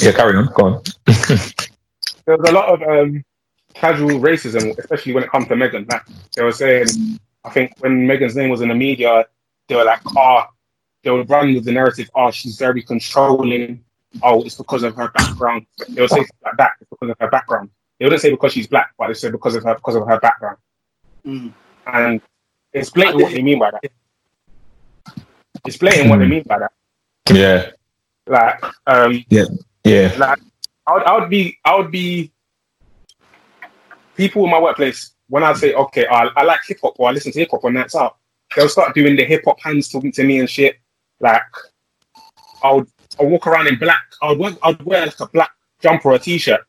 Yeah, carry on. Go on. there was a lot of um, casual racism, especially when it comes to Megan. Like they were saying, I think when Megan's name was in the media, they were like, "Ah, oh, they were running with the narrative. Oh, she's very controlling. Oh, it's because of her background." They would say like that. It's because of her background. They wouldn't say because she's black, but they said because of her because of her background. Mm. And it's blatant what they mean by that. It's blatant what they mean by that. Yeah. Like, um, yeah, yeah. Like, I would, I would be, I would be. People in my workplace when I say, okay, I, I like hip hop or I listen to hip hop on nights out, they'll start doing the hip hop hands talking to me and shit. Like, I would, I walk around in black. I would wear, I would wear like a black jumper or a t-shirt,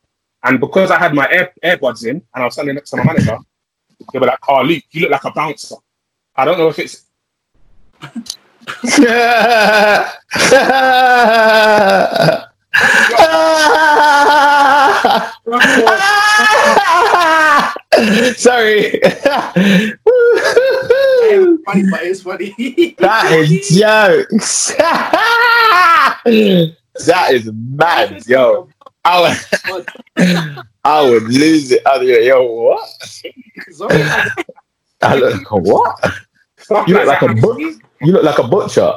and because I had my air, earbuds in and I was standing next to my manager, they were like, "Oh, Luke, you look like a bouncer." I don't know if it's. Sorry. funny, but it's funny. that is jokes. that is mad, yo. I would, I would lose it. I'd be like, yo, what? I look like a what? You look like a but- you look like a butcher.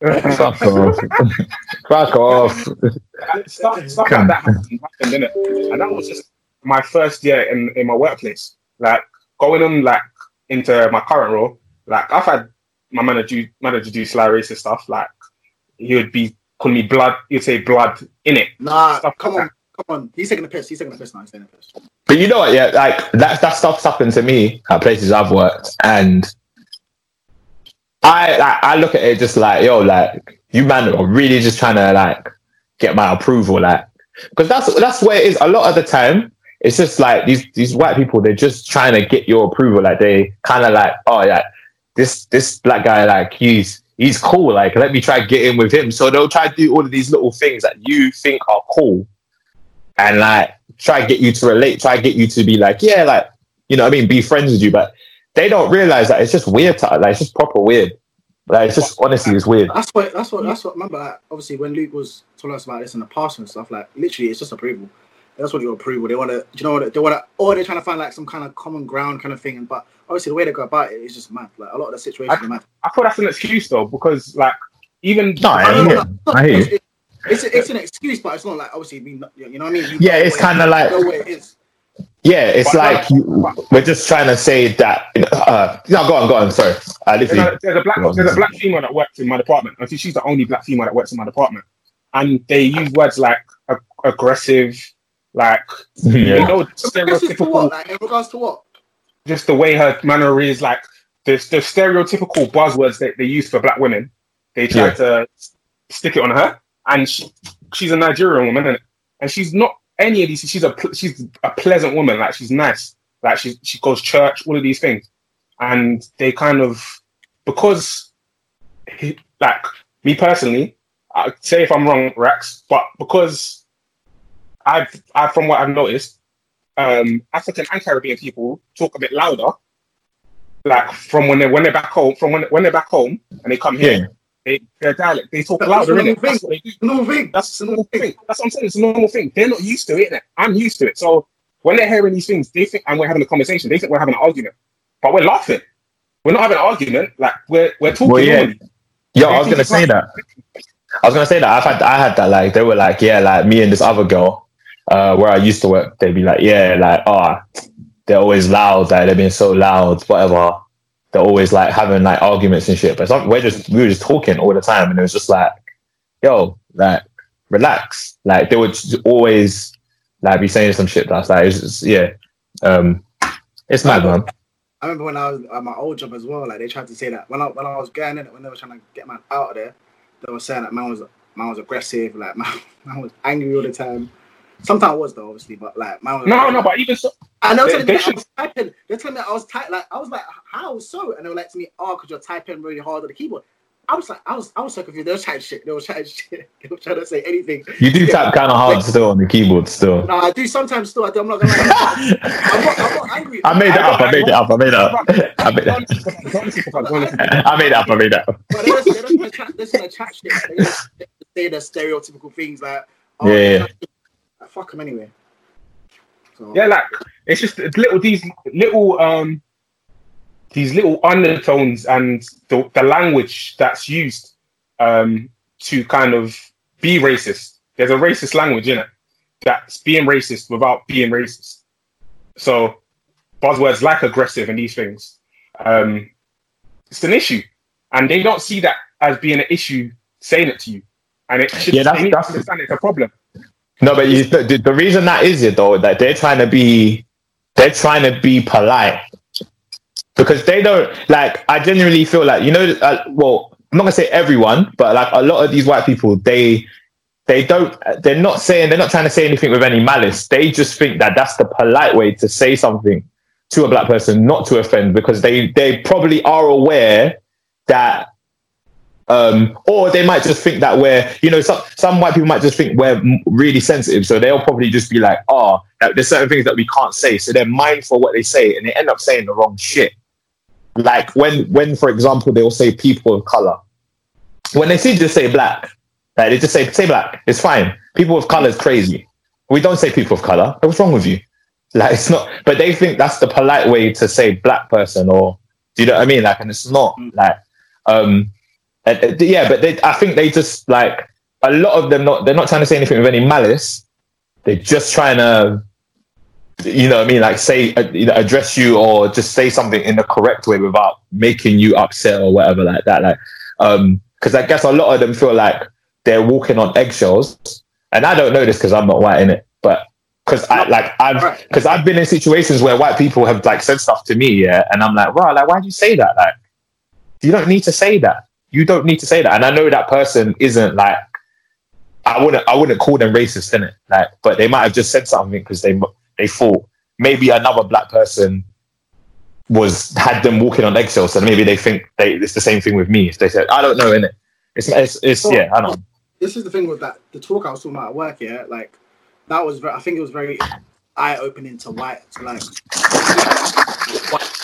Fuck off. Fuck off. Stuff, stuff like that happened, happened, didn't it? And that was just my first year in, in my workplace. Like going on like into my current role, like I've had my manager manager do sly racist stuff. Like he would be calling me blood. He'd say blood in it. Nah, Stuff come like on, come on. He's taking the piss. He's taking the piss now. He's taking the piss. But you know what? Yeah, like that that stuff's happened to me at places I've worked, and I like, I look at it just like yo, like you man are really just trying to like get my approval, like because that's that's where it is. A lot of the time, it's just like these these white people. They're just trying to get your approval. Like they kind of like oh yeah, this this black guy like he's he's cool. Like let me try get in with him. So they'll try to do all of these little things that you think are cool, and like try get you to relate, try get you to be like, yeah, like, you know I mean, be friends with you. But they don't realize that it's just weird to like it's just proper weird. Like it's just honestly it's weird. That's what. That's what. That's what. Remember, like, obviously, when Luke was telling us about this in the past and stuff, like literally, it's just approval. That's what your approval. They want to, you know, what they want to, or they're trying to find like some kind of common ground kind of thing. But obviously, the way they go about it is just mad. Like a lot of the situations are mad. I thought that's an excuse though, because like even No, I No, no, hear, no, no, I hear. It's, it's, it's an excuse, but it's not like obviously you know what I mean. You Yeah, it's kinda like- know what it is. Yeah, it's But- like you, we're just trying to say that. Uh, no, go on, go on. Sorry, I there's a, there's a black there's a black female that works in my department. I think she's the only black female that works in my department, and they use words like ag- aggressive, like you know Aggressive to stereotypical, what? Like in regards to what? just the way her manner is, like the the stereotypical buzzwords that they use for black women. They try Yeah. to stick it on her, and she, she's a Nigerian woman, innit? and she's not any of these. She's a she's a pleasant woman, like she's nice, like she she goes church, all of these things, and they kind of because he, like me personally, I say if I'm wrong, Rex, but because I've I from what I've noticed, um, African and Caribbean people talk a bit louder, like from when they when they're back home, from when when they're back home and they come here, Yeah. They their dialect they talk That's louder, the innit? normal That's thing. what they do. No thing. That's a normal thing. That's what I'm saying. It's a normal thing. They're not used to it. Innit? I'm used to it. So when they're hearing these things, they think, and we're having a conversation, they think we're having an argument, but we're laughing. We're not having an argument. Like we're we're talking. Well, yeah. normally. Yo, I was gonna say that. I was gonna say that. I've had I had that. Like they were like, yeah, like me and this other girl, uh, where I used to work. They'd be like, yeah, like oh, they're always loud. Like they're being so loud, whatever. They're always like having like arguments and shit. But we're just we were just talking all the time, and it was just like, yo, like relax. Like they would always like be saying some shit. That's like it's just, yeah, um, it's mad, man. I remember when I was at my old job as well. Like they tried to say that when I when I was getting in it, when they were trying to get man out of there, they were saying that man was man was aggressive. Like man, man was angry all the time. Sometimes I was though, obviously, but like man was No, no, but even so, And they were telling they me that I should- was typing. They're telling me I was typing. Like I was like, how so? And they were like to me, oh, because you're typing really hard on the keyboard. I was like, I was, I was so confused. They were chatting shit. They were chatting shit. They were trying to say anything. You do tap kind of hard still on the keyboard still. No, I do sometimes still. I do, I'm not gonna lie. I'm not, I'm not angry. I made it up. I made it up. I made it up. I made it listen to- don't listen to that, don't listen to that. I made it up. I made it up. But they just, they just wanna chat, they just wanna chat shit. They just they say the stereotypical things like, Oh, Yeah. Like, fuck them anyway. So, Yeah, like it's just little these little um these little undertones and the, the language that's used um to kind of be racist. There's a racist language in it that's being racist without being racist. So buzzwords like aggressive and these things, um, it's an issue, and they don't see that as being an issue saying it to you, and it should Yeah, that's- they that's- understand it's a problem. No, but you, the, the reason that is it though that they're trying to be they're trying to be polite because they don't like. I genuinely feel like you know. Uh, well, I'm not gonna say everyone, but like a lot of these white people, they they don't. They're not saying they're not trying to say anything with any malice. They just think that that's the polite way to say something to a black person, not to offend, because they they probably are aware that um, or they might just think that we're, you know, some some white people might just think we're really sensitive, so they'll probably just be like, "Oh, there's certain things that we can't say," so they're mindful of what they say, and they end up saying the wrong shit. Like when, when for example, they'll say people of color, when they see just say black, like they just say say black, it's fine. People of color is crazy. We don't say people of color. What's wrong with you? Like it's not, but they think that's the polite way to say black person, or do you know what I mean? Like, and it's not like, um, uh, yeah, but they, I think they just like a lot of them. Not they're not trying to say anything with any malice. They're just trying to, you know, what I mean, like say, uh, you know, address you or just say something in the correct way without making you upset or whatever like that. Like, um, because I guess a lot of them feel like they're walking on eggshells, and I don't know this because I'm not white in it, but because I like I've because I've been in situations where white people have like said stuff to me, yeah, and I'm like, wow, like why'd you say that? Like, you don't need to say that. You don't need to say that. And I know that person isn't like I wouldn't I wouldn't call them racist in it, like, but they might have just said something because they they thought maybe another black person was had them walking on eggshells, and maybe they think they it's the same thing with me. They said, I don't know, in it. It's it's, it's yeah, I know. this is the thing with that the talk I was talking about at work. Yeah, like that was very. I think it was very eye opening to white to like white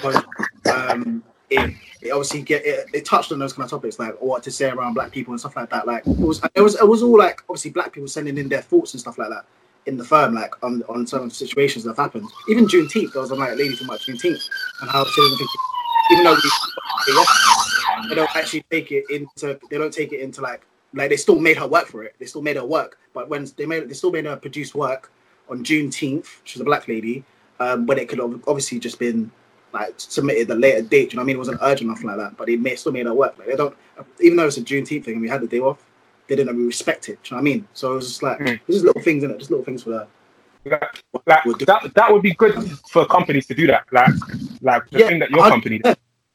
thoughts, um, it, obviously get it, it touched on those kind of topics like what to say around black people and stuff like that. Like it was it was it was all like obviously black people sending in their thoughts and stuff like that in the firm, like on on certain situations that have happened. Even Juneteenth, there was a like lady talking about Juneteenth and how she doesn't think even though we they don't actually take it into they don't take it into like like they still made her work for it. They still made her work, but when they made they still made her produce work on Juneteenth, she's a black lady, um, when it could have obviously just been like submitted a later date. You know what I mean? It wasn't urgent nothing like that, but they may, still made her work. Like they don't, even though it's a Juneteenth thing and we had the day off, they didn't really respect it. Do you know what I mean? So it was just like Mm. there's just little things in it, just little things for that. Like, like Would do- that, that would be good for companies to do that. Like, like the Yeah, thing that your company.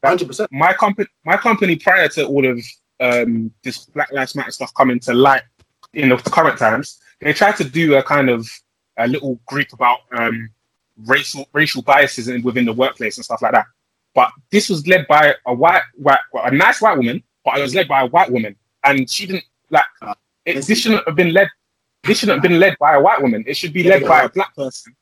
Hundred percent. my company my company prior to all of um, this Black Lives Matter stuff coming to light in the current times, they tried to do a kind of a little group about um, racial racial biases within the workplace and stuff like that. But this was led by a white, white a nice white woman, but it was led by a white woman, and she didn't like it. This shouldn't have been led. This shouldn't have been led by a white woman. It should be led by a black person.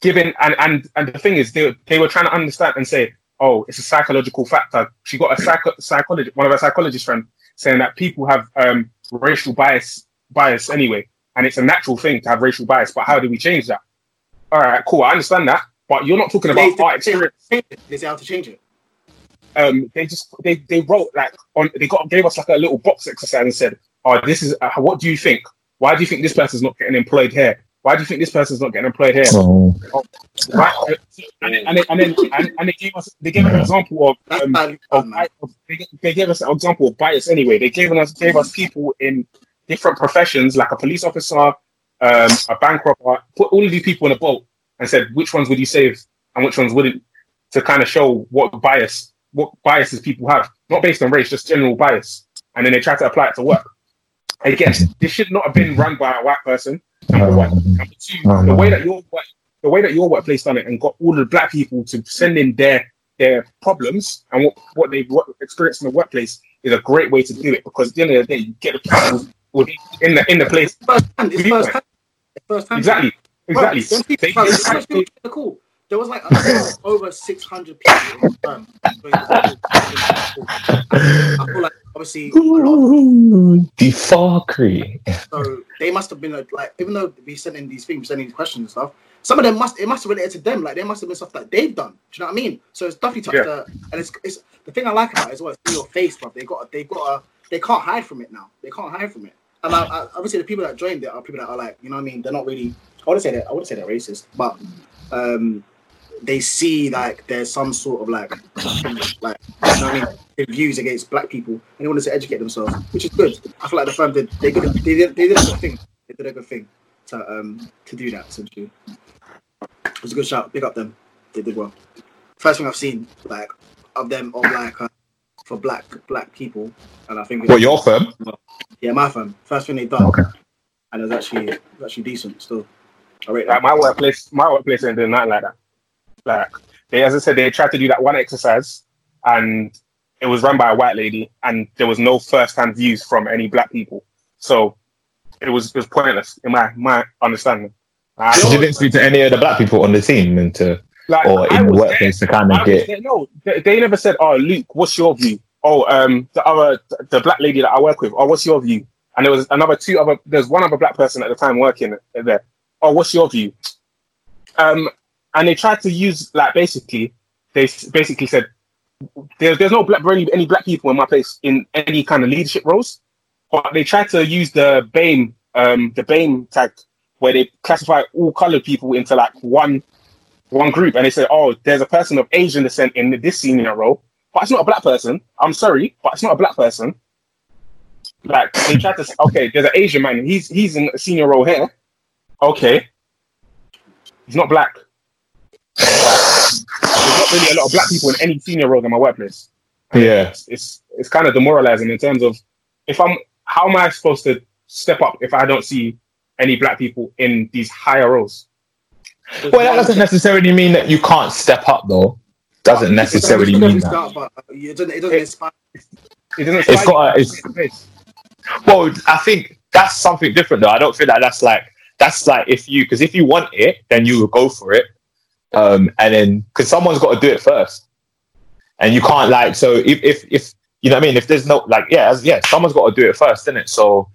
Given and and and the thing is, they they were trying to understand and say, oh, it's a psychological factor. She got a psycho- psychologist, one of her psychologist friends, saying that people have um, racial bias bias anyway, and it's a natural thing to have racial bias. But how do we change that? All right, cool, I understand that, but you're not talking about our experience. They say how to change it. Um, they just they they wrote like on they got gave us like a little box exercise and said, oh, this is uh, what do you think? Why do you think this person's not getting employed here? Why do you think this person's not getting employed here? Oh. Right? And then, and then, and, then and, and they gave us they gave an example of um, badly of, of- they, they gave us an example of bias anyway. They gave us gave us people in different professions, like a police officer, um, a bank robber, put all of these people in a boat and said which ones would you save and which ones wouldn't, to kind of show what bias, what biases people have, not based on race, just general bias. And then they try to apply it to work. Again, this should not have been run by a white person. Number one. Number two, the way that your work, the way that your workplace done it and got all the black people to send in their their problems and what, what they've experienced in the workplace is a great way to do it because at the end of the day, you get the people with- in the in the place. First hand, it's first hand. First hand. Exactly, exactly. Bro, them They- people, bro, they- how much people take the call? there was like over 600 people. in the firm. I feel like obviously a lot of Ooh, the fuckery. So they must have been like, even though we sent in these things, sending these questions and stuff, some of them must it must have related to them. Like there must have been stuff that they've done. Do you know what I mean? So it's definitely touched. Yeah. And it's, it's the thing I like about it is what it's in your face, bro. They got they got a they can't hide from it now. They can't hide from it. And I, I, obviously the people that joined it are people that are like, you know what I mean? They're not really. I wouldn't say that. I wouldn't say they're racist, but um, they see like there's some sort of like like you know I mean views against black people and they wanted to educate themselves, which is good. I feel like the firm did they did they did, they did a good thing. They did a good thing to um to do that essentially. It was a good shout. Big up them. They did well. First thing I've seen like of them of like uh, for black black people, and I think What your firm? yeah my firm first thing they done, Okay. and it was actually it was actually decent still. I rate that. Like my workplace, my workplace ain't doing nothing like that. Like they, as I said, they tried to do that one exercise, and it was run by a white lady, and there was no first-hand views from any black people. So it was it was pointless in my my understanding. Like, So you didn't speak to any of the black people on the team and to, like, or in the workplace to kind of get. there- no, they, they never said, "Oh, Luke, what's your view?" Oh, um, the other, the black lady that I work with. Oh, what's your view? And there was another two other. There's one other black person at the time working there. Oh, what's your view? Um, and they tried to use like basically, they basically said, "There's there's no black really any black people in my place in any kind of leadership roles." But they tried to use the BAME, um, the BAME tag, where they classify all colored people into like one one group and they say, oh, there's a person of Asian descent in this senior role, but it's not a black person. I'm sorry, but it's not a black person. Like they try to say, okay, there's an Asian man. He's he's in a senior role here. Okay, he's not black. There's not really a lot of black people in any senior role in my workplace. Yeah. It's it's, it's kind of demoralizing in terms of if I'm how am I supposed to step up if I don't see any black people in these higher roles? Well, that doesn't necessarily mean that you can't step up, though. Doesn't necessarily mean that. But it doesn't, it doesn't inspire. It doesn't. It's slide got a- it's- in the face. Well, I think that's something different, though. I don't feel like that's like that's like if you because if you want it, then you will go for it, um, and then because someone's got to do it first, and you can't like so if if if you know what I mean if there's no like yeah as- yeah someone's got to do it first, isn't it? So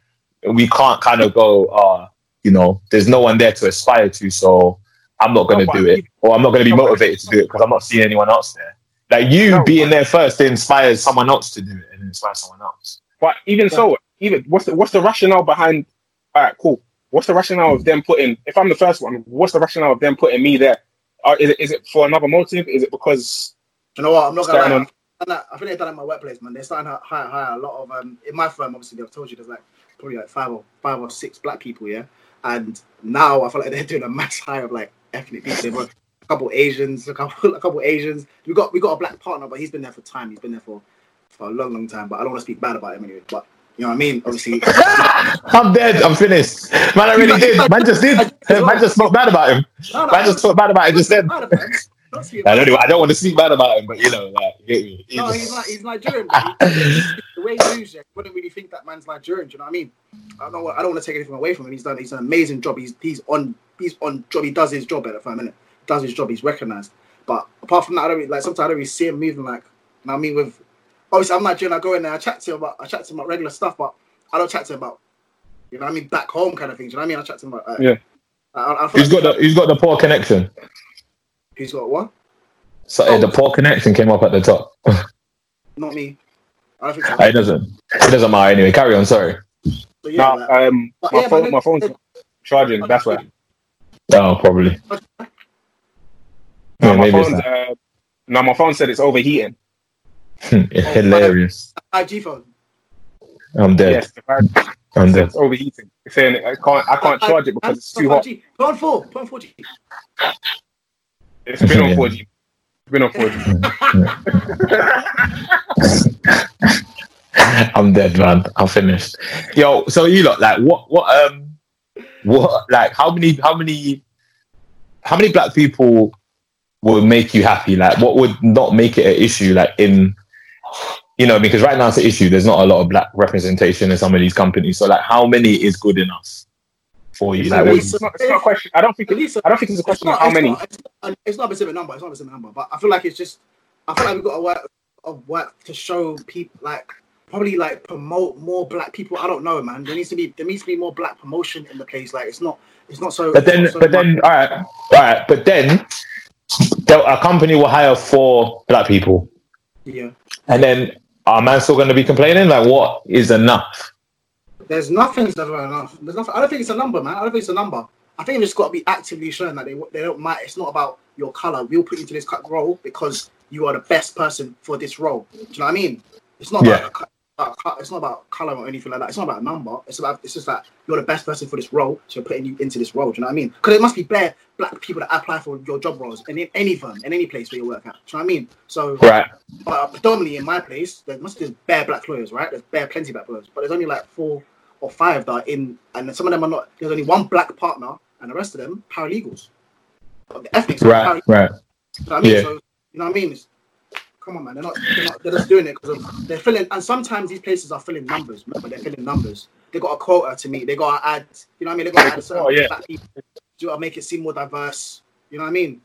we can't kind of go uh you know there's no one there to aspire to, so I'm not going to but do it, or I'm not going to be motivated to do it because I'm not seeing anyone else there. Like you No, being there first inspires someone else to do it and inspire someone else. But even so, even what's the what's the rationale behind? All right, cool. What's the rationale of them putting? If I'm the first one, what's the rationale of them putting me there? Uh, is it is it for another motive? Is it because You know what? I'm not gonna lie. on? I've I think they've done it at my workplace, man. They're starting to hire, hire a lot of um in my firm. Obviously, they've told you there's like probably like five or five or six black people, yeah. And now I feel like they're doing a mass hire of like ethnic people. They've got a couple Asians, a couple a couple Asians. We got we got a black partner, but he's been there for time. He's been there for for a long, long time. But I don't want to speak bad about him anyway. But you know what I mean? Obviously, I'm dead. I'm finished. Man, I really did. Man just did. Man just spoke bad about him. no, no, Man just spoke bad about it just then. bad. Don't speak I don't. I don't want to speak bad about him, but you know, like, you get me. He No, just- he's like he's Nigerian. but he- the way he moves, you wouldn't really think that man's Nigerian. Do you know what I mean? I don't. know- I don't want to take anything away from him. He's done. He's an amazing job. He's he's on. He's on job. He does his job at the firm, minute. Does his job. He's recognised. But apart from that, I don't really, like. Sometimes I don't really see him moving like. You know I mean? With obviously, I'm Nigerian. I go in there. I chat to him about. I chat to him about regular stuff, but I don't chat to him about. You know what I mean? Back home kind of things. You know what I mean? I chat to him about. Uh, Yeah. I, I He's like- got the. He's got the poor connection. He's got what? So uh, the poor connection came up at the top. Not me. I don't think so. it doesn't. It doesn't matter anyway. Carry on. Sorry. But yeah, no? like- Um, But my yeah, phone, but- my phone's charging. That's why. Oh, probably. No, Yeah, my maybe it's phone's, uh, no, my phone said it's overheating. that. Hilarious. IG phone. I'm dead. Yes, the battery I'm dead. it's overheating. It's saying I can't I can't charge it because it's too hot. Put on four. Put on four G. It's been on Yeah. 4G. Been on 4G. I'm dead, man. I'm finished. Yo, so you look like what? What? Um, what? Like how many? How many? How many black people would make you happy? Like what would not make it an issue? Like in, you know, because right now it's an issue. There's not a lot of black representation in some of these companies. So like, how many is good enough for you? It's Like, at It's not, it's not a question. I don't think. At least I don't think it's a question of not- how it's many. Not, it's, not, a specific number. It's not a specific number. But I feel like it's just. I feel like we've got a work of work to show people like probably like promote more black people. I don't know, man. There needs to be there needs to be more black promotion in the place. Like it's not it's not so. but then, so but then, all right, all right. But then, a company will hire four black people, yeah. and then are man still going to be complaining? Like, what is enough? There's enough. There's nothing. I don't think it's a number, man. I don't think it's a number. I think it's got to be actively shown that they they don't matter. It's not about your color. We'll put you into this role because you are the best person for this role. Do you know what I mean? It's not Yeah. about, it's not about color or anything like that. It's not about a number. It's about it's just that you're the best person for this role, so we're putting you into this role. Do you know what I mean? Because it must be bare black people that apply for your job roles in any firm, in any place where you work at. Do you know what I mean? So Right. but predominantly in my place, there must be bare black lawyers, right? There's bare plenty of black lawyers, but there's only like four or five that are in, and some of them are not. There's only one black partner, and the rest of them paralegals. The ethnics, are Right. paralegals, Right. you know what I mean? Yeah. So, you know what I mean? It's, come on, man. They're not. They're, not, they're just doing it because they're filling. And sometimes these places are filling numbers. Remember, they're filling numbers. They got a quota to meet. They got to add. You know what I mean? They got to add a certain Oh, yeah. black people. Do to uh, make it seem more diverse. You know what I mean?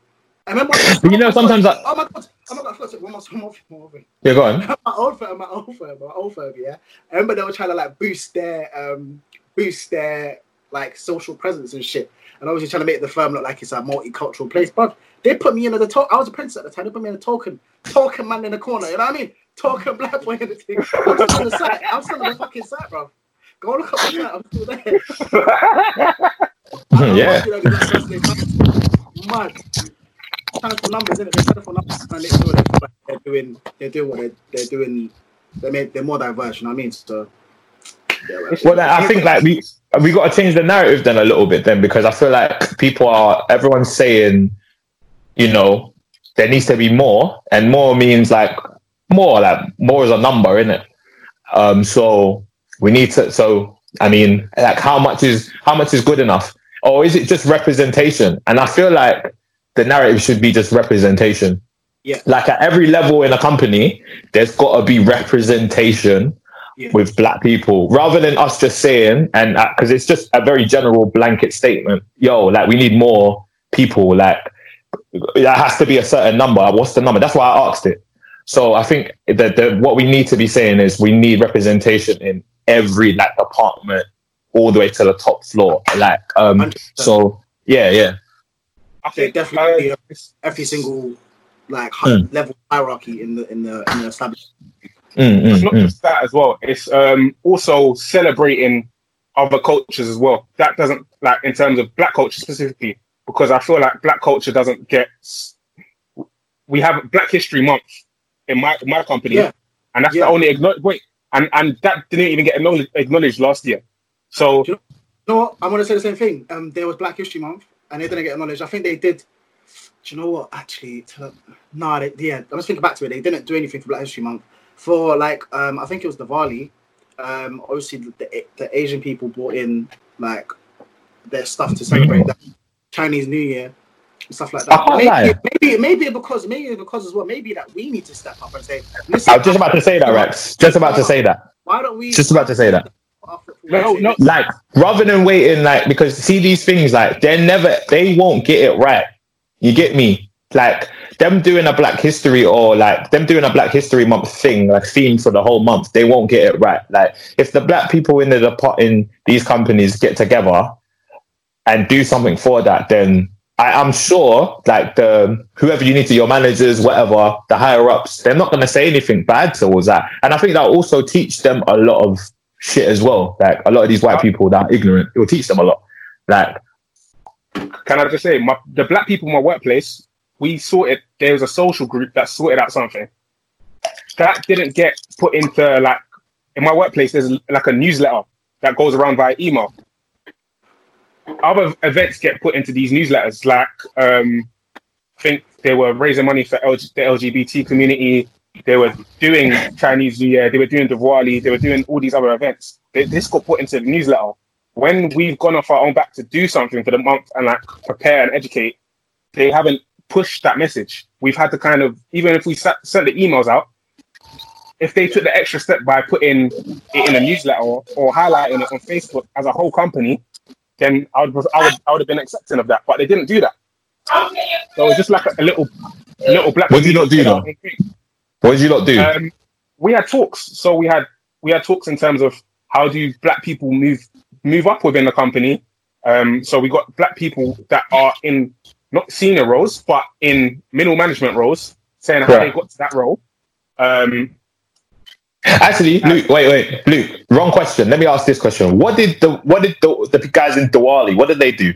I remember. But you know, sometimes I- Oh my god! Oh my god! One more, one more, one more thing Yeah, go on. my old firm, my old firm, my old firm, yeah. I remember they were trying to like boost their um boost their like social presence and shit. And obviously trying to make the firm look like it's a multicultural place. But they put me in the talk I was a prince at the time, they put me in a token, token man in the corner, you know what I mean? Token black boy in the thing. I'm still on the site. I'm still on the fucking site, bro. Go look up the site, I'm still there. yeah. Mad. Trying for numbers, innit? They're trying for numbers and make sure that they're doing, they're doing what they're, they're doing. They're, made, they're more diverse, you know what I mean? So, yeah, well, Well, I think like we we got to change the narrative then a little bit then because I feel like people are everyone's saying, you know, there needs to be more, and more means like more like more is a number, isn't it? Um, so we need to. So I mean, like how much is how much is good enough, or is it just representation? And I feel like the narrative should be just representation. Yeah. Like at every level in a company, there's got to be representation Yeah. with black people rather than us just saying and because it's just a very general blanket statement yo like we need more people like that has to be a certain number what's the number that's why i asked it so i think that the, what we need to be saying is we need representation in every like apartment all the way to the top floor like um so yeah yeah I think definitely uh, every single like Mm. level hierarchy in the in the in the establishment. Mm, mm, it's not mm. just that as well. It's um, also celebrating other cultures as well. That doesn't like in terms of black culture specifically, because I feel like black culture doesn't get. We have Black History Month in my my company, Yeah. and that's Yeah. the only acknow- wait, and and that didn't even get acknowledged, acknowledged last year. So You know what? I'm gonna say the same thing. Um, there was Black History Month, and they didn't get acknowledged. I think they did. Do you know what? Actually, to, nah, they, yeah. I'm just thinking back to it. They didn't do anything for Black History Month for like um, I think it was Diwali. Um, obviously the, the, the Asian people brought in like their stuff to celebrate that Chinese New Year and stuff like that. Maybe, maybe, maybe because maybe because as well. Maybe that we need to step up and say, i was just about to say that rex just about to say that Why don't we? just about to say that No, no. like rather than waiting like because see these things like they're never they won't get it right. You get me? Like them doing a black history or like them doing a black history month thing like theme for the whole month they won't get it right. Like if the black people in the depart in these companies get together and do something for that then I, I'm sure like the whoever you need to your managers whatever the higher ups they're not going to say anything bad towards that. And I think that also teach them a lot of shit as well. Like a lot of these white people that are ignorant, it will teach them a lot. Like, can I just say, my, the black people in my workplace, we sorted. There was a social group that sorted out something that didn't get put into like in my workplace. There's like a newsletter that goes around via email. Other events get put into these newsletters, like um, I think they were raising money for LG, the LGBT community. They were doing Chinese New Year. They were doing Diwali. They were doing all these other events. They, this got put into the newsletter. When we've gone off our own back to do something for the month and like prepare and educate, they haven't pushed that message. We've had to kind of, even if we sat, sent the emails out, if they took the extra step by putting it in a newsletter or, or highlighting it on Facebook as a whole company, then I would I would I would have been accepting of that. But they didn't do that. So it was just like a, a little a little black. What did you not do, though? What did you not do? Um, we had talks. So we had we had talks in terms of how do black people move move up within the company. Um, so we got black people that are in not senior roles, but in middle management roles, saying how Yeah. they got to that role. Um, Actually, Luke, wait, wait, Luke. Wrong question. Let me ask this question. What did the what did the, the guys in Diwali? What did they do?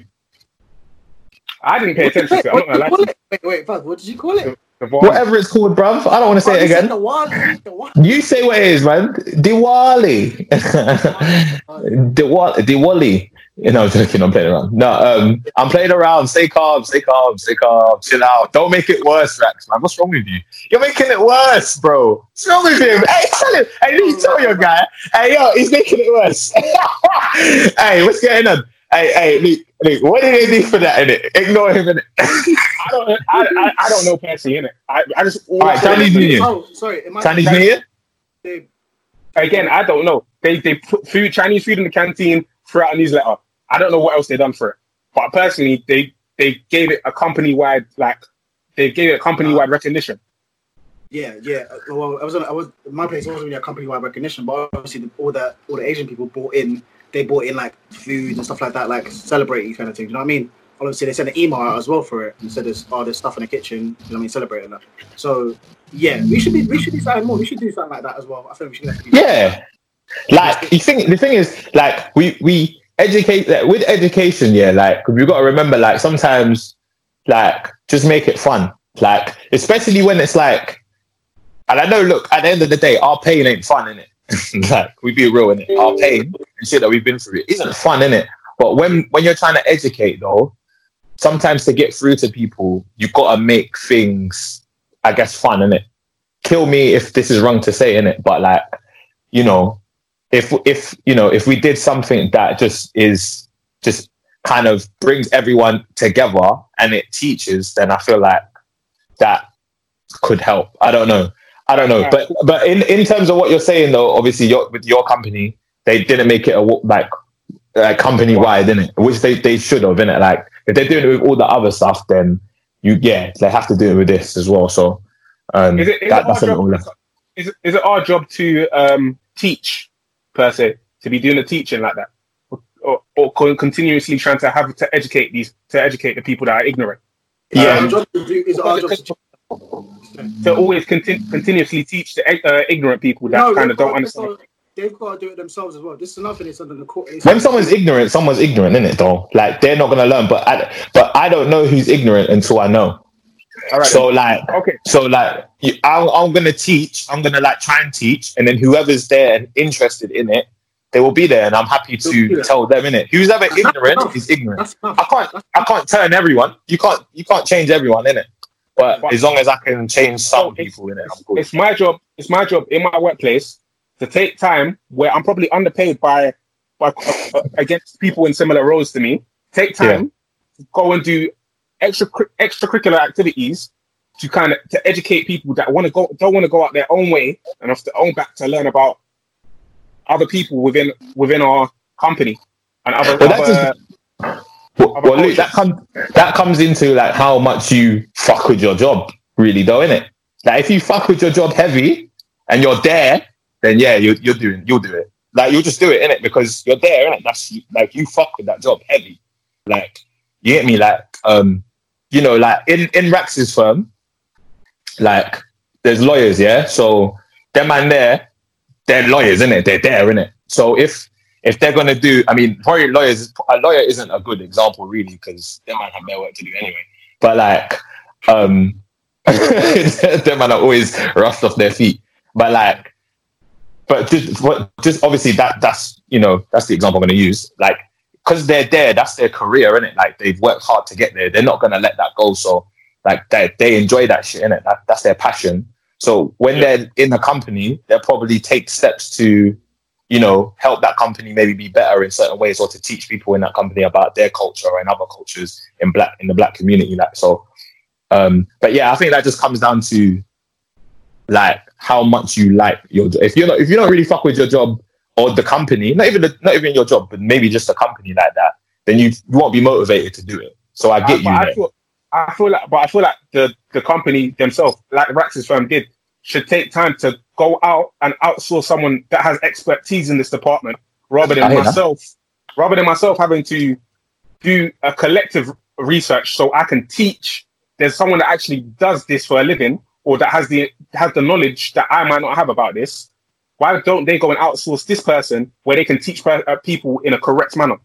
I didn't pay attention to it. I'm not gonna lie. To you. you call it? Wait, wait, Faz, what did you call it? The Vaughn- Whatever it's called, bruv. I don't want to say Oh, it again. The Wally, the Wally. You say what it is, man. Diwali. Diwali. Diwali. You know, I'm joking. I'm playing around. No, um, I'm playing around. Stay calm. Stay calm. Stay calm. Chill out. Don't make it worse, Rax, man. What's wrong with you? You're making it worse, bro. What's wrong with him? Hey, tell him. Hey, you tell your guy. Hey, yo, he's making it worse. hey, what's going on? Hey, hey, Luke, Luke, what did they do for that? Innit? Ignore him. Innit? I don't, I, I, I don't know Percy in it. I, I just All right, Chinese New Year. Oh, sorry. It might Chinese New Year. They, Again, I don't know. They they put food Chinese food in the canteen throughout a newsletter. I don't know what else they've done for it. But personally, they they gave it a company wide like they gave it a company wide recognition. yeah, yeah. Well, I was on. I was my place wasn't really a company wide recognition, but obviously the, all the all the Asian people bought in. They bought in like food and stuff like that, like celebrating kind of thing. You know what I mean? Obviously, they sent an email out as well for it and said there's oh there's stuff in the kitchen. You know what I mean? Celebrating that. So yeah, we should be we should do something more. We should do something like that as well. I think we should definitely. Yeah. Like you think the thing is like we we educate that with education, yeah, like we've got to remember like sometimes like just make it fun. Like especially when it's like and I know look, at the end of the day, our pain ain't fun, innit? like we be real in it. Our pain and shit that we've been through it isn't fun, in it. But when when you're trying to educate though, sometimes to get through to people, you've got to make things, I guess, fun, in it. Kill me if this is wrong to say, in it, But like, you know, if if you know if we did something that just is just kind of brings everyone together and it teaches then i feel like that could help i don't know i don't know but but in in terms of what you're saying though obviously your, with your company they didn't make it a wa- like like company wide in it which they they should have in it like if they're doing it with all the other stuff then you yeah they have to do it with this as well so um Is it, is, that, it that's our a little job, is, it, is it our job to um, teach per se to be doing the teaching like that, or, or, or continuously trying to have to educate these to educate the people that are ignorant? It's Yeah. our job to do- it's our job to To always conti- continuously teach the uh, ignorant people that No, kind of don't got- understand. They've got to do it themselves as well. This is another thing. It's under the court. it's- when someone's ignorant, someone's ignorant, isn't it? Though, like they're not gonna learn. But I, but I don't know who's ignorant until I know. All right. So like, okay. so like, you, I'm, I'm gonna teach. I'm gonna like try and teach, and then whoever's there and interested in it, they will be there, and I'm happy to tell them in it. Who's ever ignorant is ignorant. I can't, I can't turn everyone. You can't, you can't change everyone in it. But as long as I can change some people in it, I'm good. It's my job. It's my job in my workplace to take time where I'm probably underpaid by by uh, against people in similar roles to me. Take time to go and do extra extracurricular activities to kind of to educate people that want to go don't want to go out their own way and off their own back to learn about other people within within our company and other. Well, that's other Well, well Luke, that comes that comes into like how much you fuck with your job, really, though, innit? Like if you fuck with your job heavy and you're there, then yeah, you, you're doing, you'll do it. Like you'll just do it, innit? Because you're there, innit? That's like you fuck with that job heavy. Like you get me? Like um, you know, like in in Rax's firm, like there's lawyers, yeah. So them man there, they're lawyers, innit? They're there, innit? So if if they're gonna do, I mean, probably lawyers. A lawyer isn't a good example, really, because they might have their work to do anyway. But like, um, they might are always rushed off their feet. But like, but just, what, just obviously that that's you know that's the example I'm gonna use. Like, because they're there, that's their career, isn't it? Like they've worked hard to get there. They're not gonna let that go. So like they they enjoy that shit, innit? That that's their passion. So when Yeah. they're in the company, they'll probably take steps to you know, help that company maybe be better in certain ways or to teach people in that company about their culture and other cultures in black in the black community. Like so um but yeah, I think that just comes down to like how much you like your job. If you're not if you don't really fuck with your job or the company, not even the, not even your job, but maybe just a company like that, then you, you won't be motivated to do it. So I get I, you. I feel, I feel like, but I feel like the the company themselves, like Rax's firm did, should take time to go out and outsource someone that has expertise in this department, rather than hear that. myself, rather than myself having to do a collective research so I can teach. There's someone that actually does this for a living, or that has the has the knowledge that I might not have about this. Why don't they go and outsource this person where they can teach per- uh, people in a correct manner?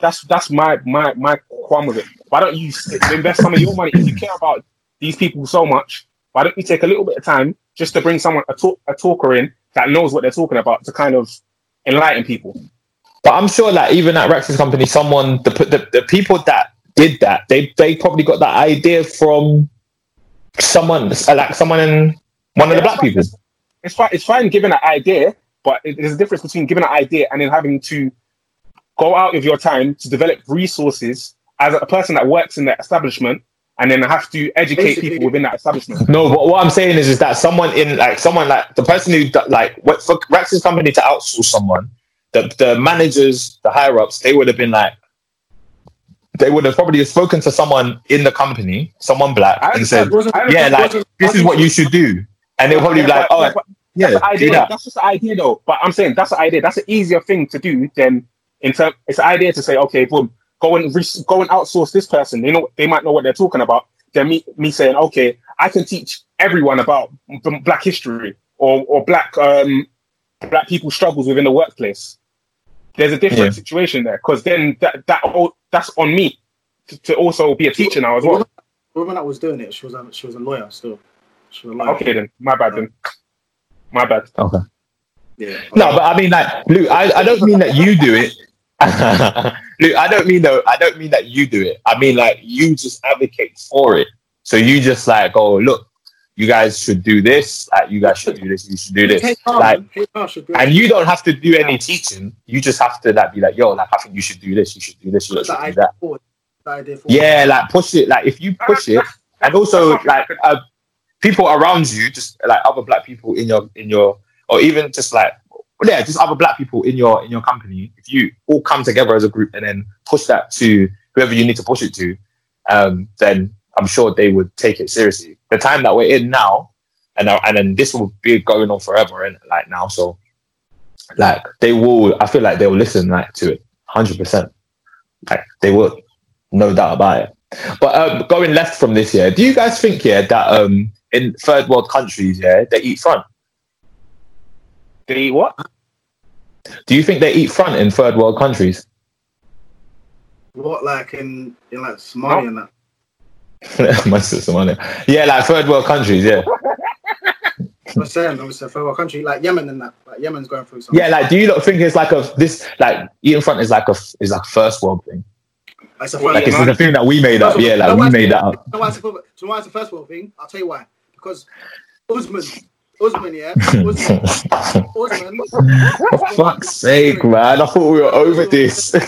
That's that's my my my qualm with it. Why don't you invest some of your money if you care about these people so much? Why don't you take a little bit of time just to bring someone a talk a talker in that knows what they're talking about to kind of enlighten people? But I'm sure that even at Rex's company, someone the, the the people that did that, they they probably got that idea from someone uh, like someone in one of the Yeah, black people. It's fine. It's fine giving an idea, but it- there's a difference between giving an idea and then having to go out of your time to develop resources as a person that works in that establishment, and then have to educate Basically- people within that establishment. No, but what I'm saying is, is that someone in like someone like the person who like what for Rex's company to outsource someone, the the managers, the higher ups, they would have been like, they would have probably spoken to someone in the company, someone black, I and said, Wasn't- yeah, like this is what you should do, and they'll probably be like, but- oh, but yeah, that's do idea. that. That's just the idea, though. But I'm saying that's the idea. That's an easier thing to do than in term. It's an idea to say, okay, boom, go and re- go and outsource this person. They know they might know what they're talking about. Then me me saying, okay, I can teach everyone about b- Black history or or Black um Black people struggles within the workplace. There's a different Yeah. situation there because then that that all, that's on me to, to also be a teacher now as well. The woman that was doing it, she was a, she was a lawyer still. She was a lawyer. Okay, then my bad then. My bad. Okay. Yeah. No, but I mean, like, Luke, I, I don't mean that you do it. Luke, I don't mean though. I don't mean that you do it. I mean like you just advocate for it. So you just like, oh, look, you guys should do this. Like, you guys should do this. You should do this. Like, man. HR should do it. and you don't have to do any teaching. You just have to like be like, yo, like I think you should do this. You should do this. You should do that. forward. That idea forward. Yeah, like push it. Like if you push it, and also like uh, people around you, just like other black people in your in your, or even just like yeah, just other black people in your in your company. If you all come together as a group and then push that to whoever you need to push it to, um, then I'm sure they would take it seriously. The time that we're in now, and now- and then this will be going on forever, and like now, so like they will. I feel like they will listen like to it, hundred percent. Like they will, no doubt about it. But um, going left from this year, do you guys think yeah that um in third world countries yeah they eat front? They eat what? Do you think they eat front in third world countries? What like in in like Somalia and that. Must have Somalia. Yeah, like third world countries. Yeah, I'm saying obviously a third world country like Yemen and that. Like Yemen's going through something. yeah. Like, do you not think it's like a this like eating front is like a is like a first world thing? It's a Well, Like third it's world the thing that we made up. Yeah, like we made that up. So why it's a so why it's a first world thing? I'll tell you why. Because Usman, Usman, yeah, Usman, Usman. For fuck's sake, man! I thought we were over this. and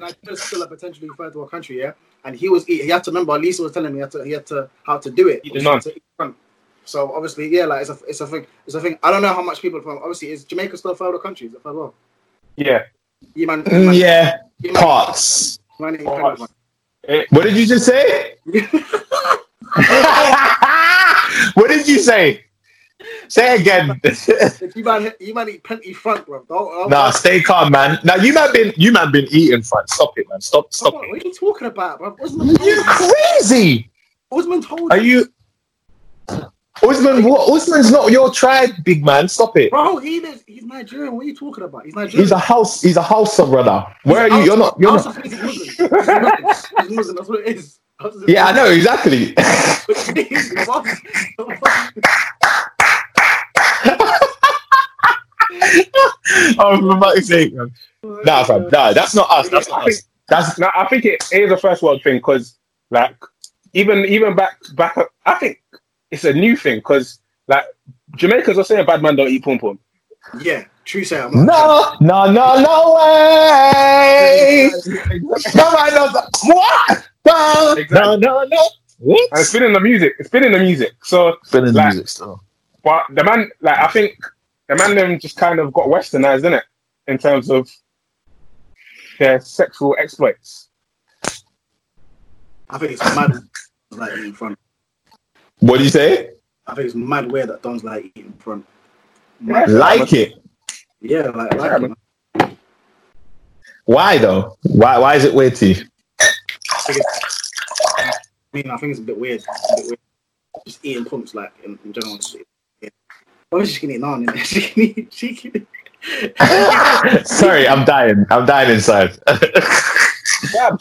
Nigeria's still a potentially third world country, yeah. And he was he had to remember. Lisa was telling me he had to he had to how to do it. Eat the naan. To eat front. So obviously, yeah, like it's a it's a thing. It's a thing. I don't know how much people from. Obviously, is Jamaica still a third world country? Is it third world? Yeah. You man, you Mm, man, yeah, you man- parts. you man Parts. What did you just say? what did you say? Say again. You man, you man eat plenty front, bro. Don't, don't, nah, stay calm, man. Now you man been you man been eating front. Stop it, man. Stop, stop What, it. what are you talking about, bro? Told You crazy? Usman told Are you. Usman, what? Usman's not your tribe, big man. Stop it. Bro, he lives, he's Nigerian. What are you talking about? He's Nigerian. He's a Hausa. He's a Hausa brother. Where are you? You're not. You're House not. of Faith is Muslim. He's Muslim. He's Muslim. That's what it is. Yeah, I know exactly. oh, for fuck's sake, man. Nah, fam. Nah, that's not us. That's not us. That's No, I think it is a first world thing because, like, even even back back, I think it's a new thing because, like, Jamaicans are saying bad man don't eat pom pom. Yeah, true say. No, no, no, no way. No, man, no, no. What? No, no, no, no. And What? it's been in the music. It's been in the music. So, Spinning Like- music still. but the man, like, I think the man them just kind of got westernized, in it, in terms of their sexual exploits. I think it's mad like in front. What do you say? I think it's mad weird that Don's like eating in front. Yeah. Like it? Yeah, like, like it, man. man. Why though? Why? Why is it weird to you? I think it's- I mean, I think it's a bit weird. A bit weird. Just eating pumps, like in, in general. Just, Well, she can eat naan in there. She can eat. She can. Sorry, I'm dying. I'm dying inside.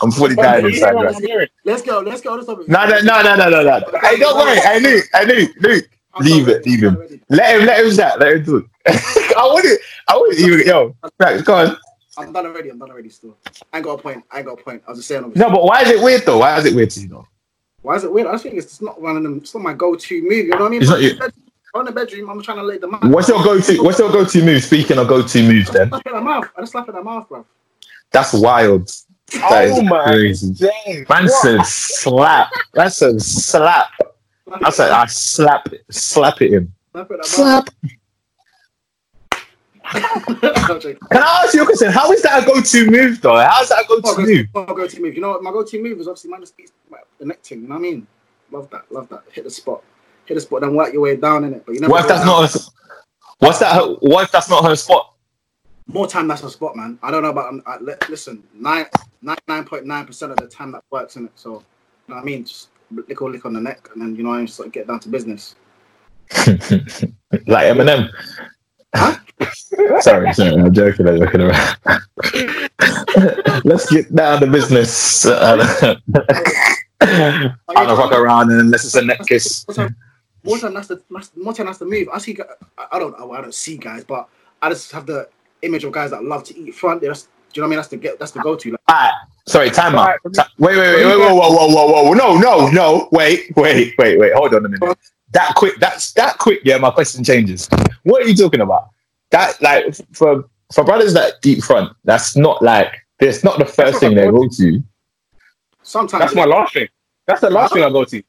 I'm fully dying inside. Right? Let's go. Let's go. No, no, no, no, no, no, no. Hey, don't worry. Hey, Luke. Hey, Luke. Hey, Luke. Leave it. Leave him. Let him. Let him chat. Let him talk. I wouldn't. I wouldn't even. Yo, right, go on. I'm done already. I'm done already. Still, I ain't got a point. I ain't got a point. I was just saying. No, but why is it weird though? Why is it weird to you though? Why is it weird? I think it's just not one of them. It's not my go-to move. You know what I mean? It's not you- On the bedroom, I'm trying to lay the mat. What's your go-to? What's your go-to move? Speaking of go-to moves, then Slap in the mouth. I just slap in the mouth, bro. that's wild. That is Oh my crazy. days. Man What? said slap. That said slap. I said I slap it. Slap it in. Slap in the Slap. mouth. I'm joking. Can I ask you a question? How is that a go-to move though? How is that a go-to go- move? my go-to move. You know what? My go-to move is obviously man just beats the neck thing. You know what I mean? Love that. Love that. Hit the spot. Hit the spot. Then work your way down in it. But you never. What if that's down. not? Her, what's that? Her, what if that's not her spot? more time that's a spot, man. I don't know about. Um, I, listen, nine ninety nine point nine percent of the time that works in it. So, you know what I mean? Just lick or lick on the neck, and then you know I sort of get down to business. like Eminem. sorry, sorry, I'm joking. I'm joking around. Let's get down to business. Uh, I don't fuck around and unless it's a neck kiss. More time, more time that's the that's, more time that's the move. I see. I I don't. I don't see guys, but I just have the image of guys that love to eat front. That's, do you know what I mean? That's the get. That's the go-to. Like, Alright, sorry, time out. Alright, Ti- Wait, wait, wait, wait, whoa, whoa, whoa, whoa, whoa, no, no, no, wait, wait, wait, wait, hold on a minute. That quick, that's that quick. Yeah, my question changes. What are you talking about? That like for for brothers that eat front, that's not like it's not the first thing they go to. sometimes That's my last thing. That's the last thing I go to.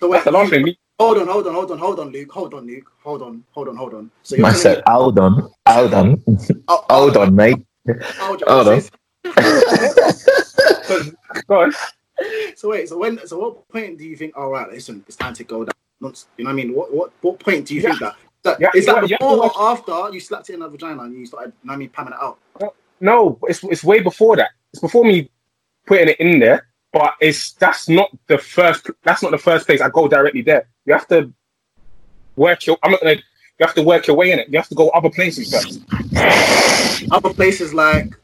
That's the last thing. Me- Hold on, hold on, hold on, hold on, Luke. Hold on, Luke. Hold on, hold on, hold on. So you're I said, me- hold on, hold on, oh, oh. hold on, mate. hold hold on. Go on. So wait, so when, so what point do you think? All right, listen, it's time to go down. You know what I mean? What, what, what point do you think that? that Yeah, is that yeah, yeah. before or after you slapped it in the vagina and you started, you know what I mean, pamming it out? No, it's it's way before that. It's before me putting it in there. But it's that's not the first. That's not the first place I go directly there. You have to work your. I'm not gonna. You have to work your way in it. You have to go other places first. Other places like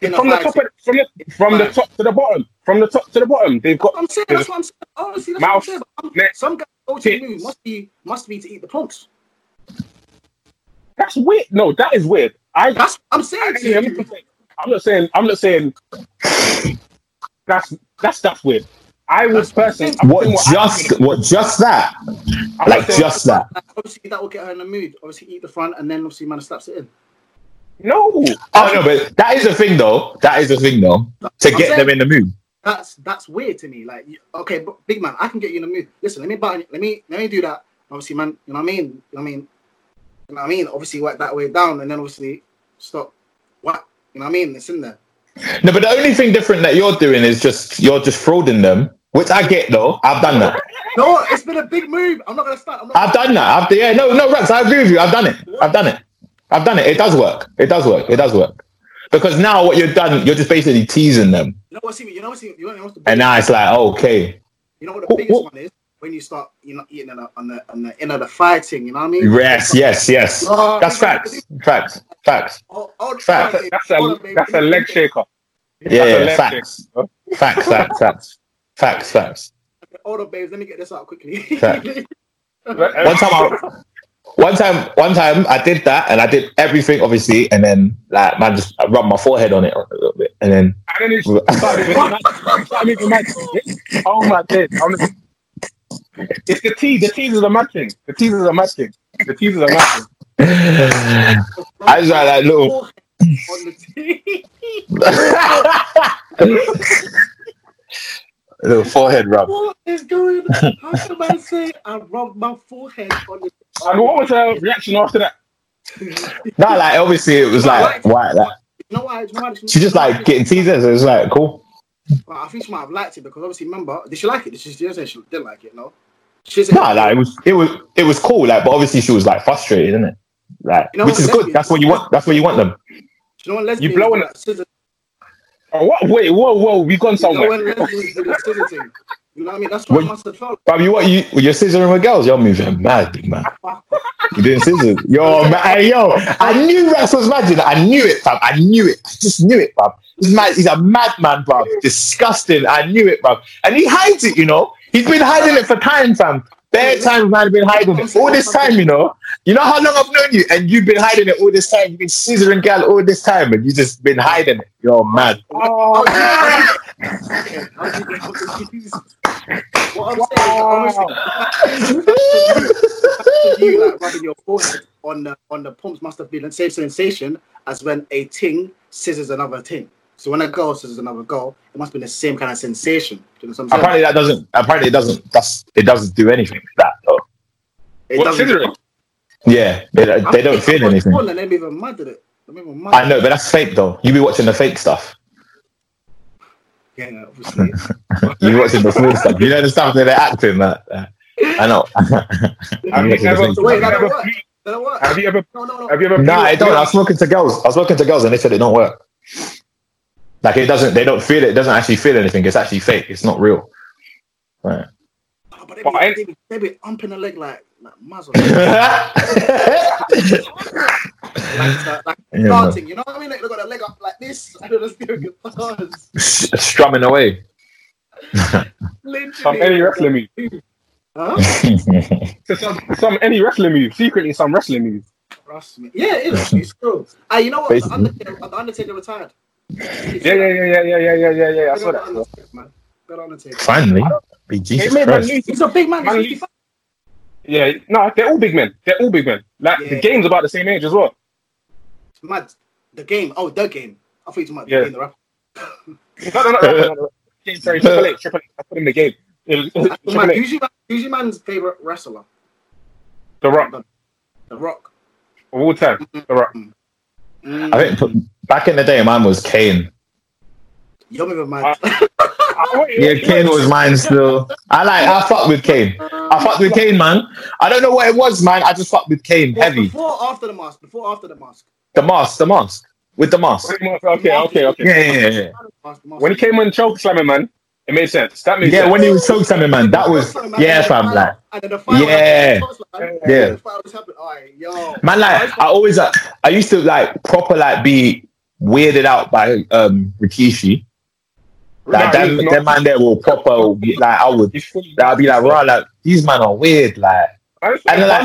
From the top, of, from the from the top to the bottom. From the top to the bottom, they've got I'm saying that's what I'm saying. Honestly, that's Mouth, what I'm saying. Neck, Some guys go to move must be must be to eat the punks. That's weird. No, that is weird. I That's what I'm saying. I'm to not saying. I'm not saying. I'm not saying. That's that's that's weird. I was personally. What just would- what just that? I'm Like just that? Obviously, that will get her in the mood. Obviously, eat the front and then obviously, man slaps it in. no. Oh no, but that is the thing though. That is the thing though. To I'm get saying- them in the mood. That's that's weird to me. Like, okay, but big man, I can get you in the mood. Listen, let me buy, let me let me do that. Obviously, man, you know what I mean. You know what I mean. You know what I mean. Obviously, work that way down, and then obviously stop. What you know what I mean? It's in there. No, but the only thing different that you're doing is just you're just frauding them, which I get though. I've done that. No, it's been a big move. I'm not gonna start. I'm not. I've done that. I've, yeah, no, no, Rex, I agree with you. I've done it. I've done it. I've done it. It does work. It does work. It does work. Because now what you've done, you're just basically teasing them, You know what? See, you know what? See, you know what's the and now it's like, okay, you know what the biggest who- one is when you start, you know, eating on the on the, on the inner the fighting. You know what I mean? yes, yes, yes. Oh, That's big man, facts. Facts. Facts. Oh, Fact. oh, That's hold a baby. that's a leg shaker. Yeah, That's yeah, leg facts. shaker. Facts. Facts. Facts. Facts. Facts. Hold on, babes. Let me get this out quickly. One time, I, one time, one time, I did that, and I did everything, obviously, and then like man, just I rubbed my forehead on it a little bit, and then And then it started making magic. Started making magic. Oh my days. I'm it's the tea. The teasers are matching. The teasers are matching. The teasers are matching. I just like that little. on the tea. little forehead rub. What is going on? How can I say I rubbed my forehead on the And what was her reaction after that? No, like obviously it was like white. Like, You know why? You know why She just like getting teasers. And it's like cool. But I think she might have liked it because obviously, remember, did she like it? Did she, she didn't say she didn't like it? No. She said, Nah, like it was it was it was cool. Like, but obviously she was like frustrated, isn't it? Like, You know which what, is good. That's what you want. That's what you want them. You know when lesbians blowing scissor- Oh, what? Wait, whoa, whoa, we gone You know somewhere. when lesbians do the scissor thing? You know what I mean? That's what What- I must have felt. You what you you're scissoring with girls. You're moving mad, big man. You doing scissors? Yo, man, hey, yo, I knew mad. you. I knew it, fam. I knew it. I just knew it, fam. This man, he's a madman, bro. Disgusting. I knew it, bro. And he hides it, you know. He's been hiding it for time, fam. Bare time, man, been hiding it all this time, you know. You know how long I've known you, and you've been hiding it all this time. You've been scissoring gal all this time, and you just been hiding it. You're mad. Oh, yeah. How did you get confused? What I'm saying is, obviously, you like rubbing your forehead on the on the pumps must have been the same sensation as when a ting scissors another ting. So when a girl scissors another girl, it must be the same kind of sensation. Do you know what I'm saying? Apparently that doesn't. Apparently it doesn't. That's it doesn't do anything. like That though. It What, scissoring? Yeah, they, they don't feel anything. And they're even mad at it. Even mad I know, but that's fake though. You be watching the fake stuff. Yeah, obviously. You be watching the small stuff. You know the stuff that they're acting. That uh, I know. I'm Have you watching ever- wait, that have you don't ever- work. That don't work. Have you ever? No, no, no. Have you ever? Nah, I don't. I was talking to girls. I was talking to girls, and they said it don't work. Like it doesn't. They don't feel it. It doesn't actually feel anything. It's actually fake. It's not real. Right. Oh, but they But I- be, they be, they be umping the leg like like muzzle. like, uh, like starting, man. you know what I mean? Like they got their leg up like this, and they're just doing. Strumming away. some any wrestling move. Huh? some, some any wrestling move. Secretly some wrestling move. Yeah, it is. It's true. Uh, you know what? The Undertaker, the Undertaker retired. It's yeah, yeah, yeah, yeah, yeah, yeah, yeah, yeah. I saw that. Undertaker, man. Undertaker. Finally. Jesus Christ. He's a big man. man he's yeah, no, they're all big men. They're all big men. Like the game's about the same age as well. Mad. The game. Oh, the game. I thought you were talking about Yeah. the game, the rap. No, no, no, no, no, no. Game, Sorry, Triple H, Triple H. I put him in the game. It was- Man, Triple H, usually, usually man's favorite wrestler, The Rock, The Rock. of all time. The Rock. Mm, I think back in the day, man was Kane. You're moving mad. Wait, Yeah, wait, Kane was mine still. I like. I fuck with Kane. I fucked with Kane, man. I don't know what it was, man. I just fucked with Kane What, heavy. Before after the mask? Before after the mask? The mask, the mask, with the mask. Okay, okay, okay. Yeah, yeah, yeah, yeah. Mask, mask. When he came in choke slamming, man, it made sense. That made Yeah, sense. when he was choke slamming, man, that was yeah, fam. Like, And then the final, Yeah. Yeah. The final was happening. Alright, yo. man, like I always, like, I used to like proper like be weirded out by um Rikishi. Like Nah, them, he's not- them man there will proper like I would. I'd be like, right, like these man are weird, like. And like-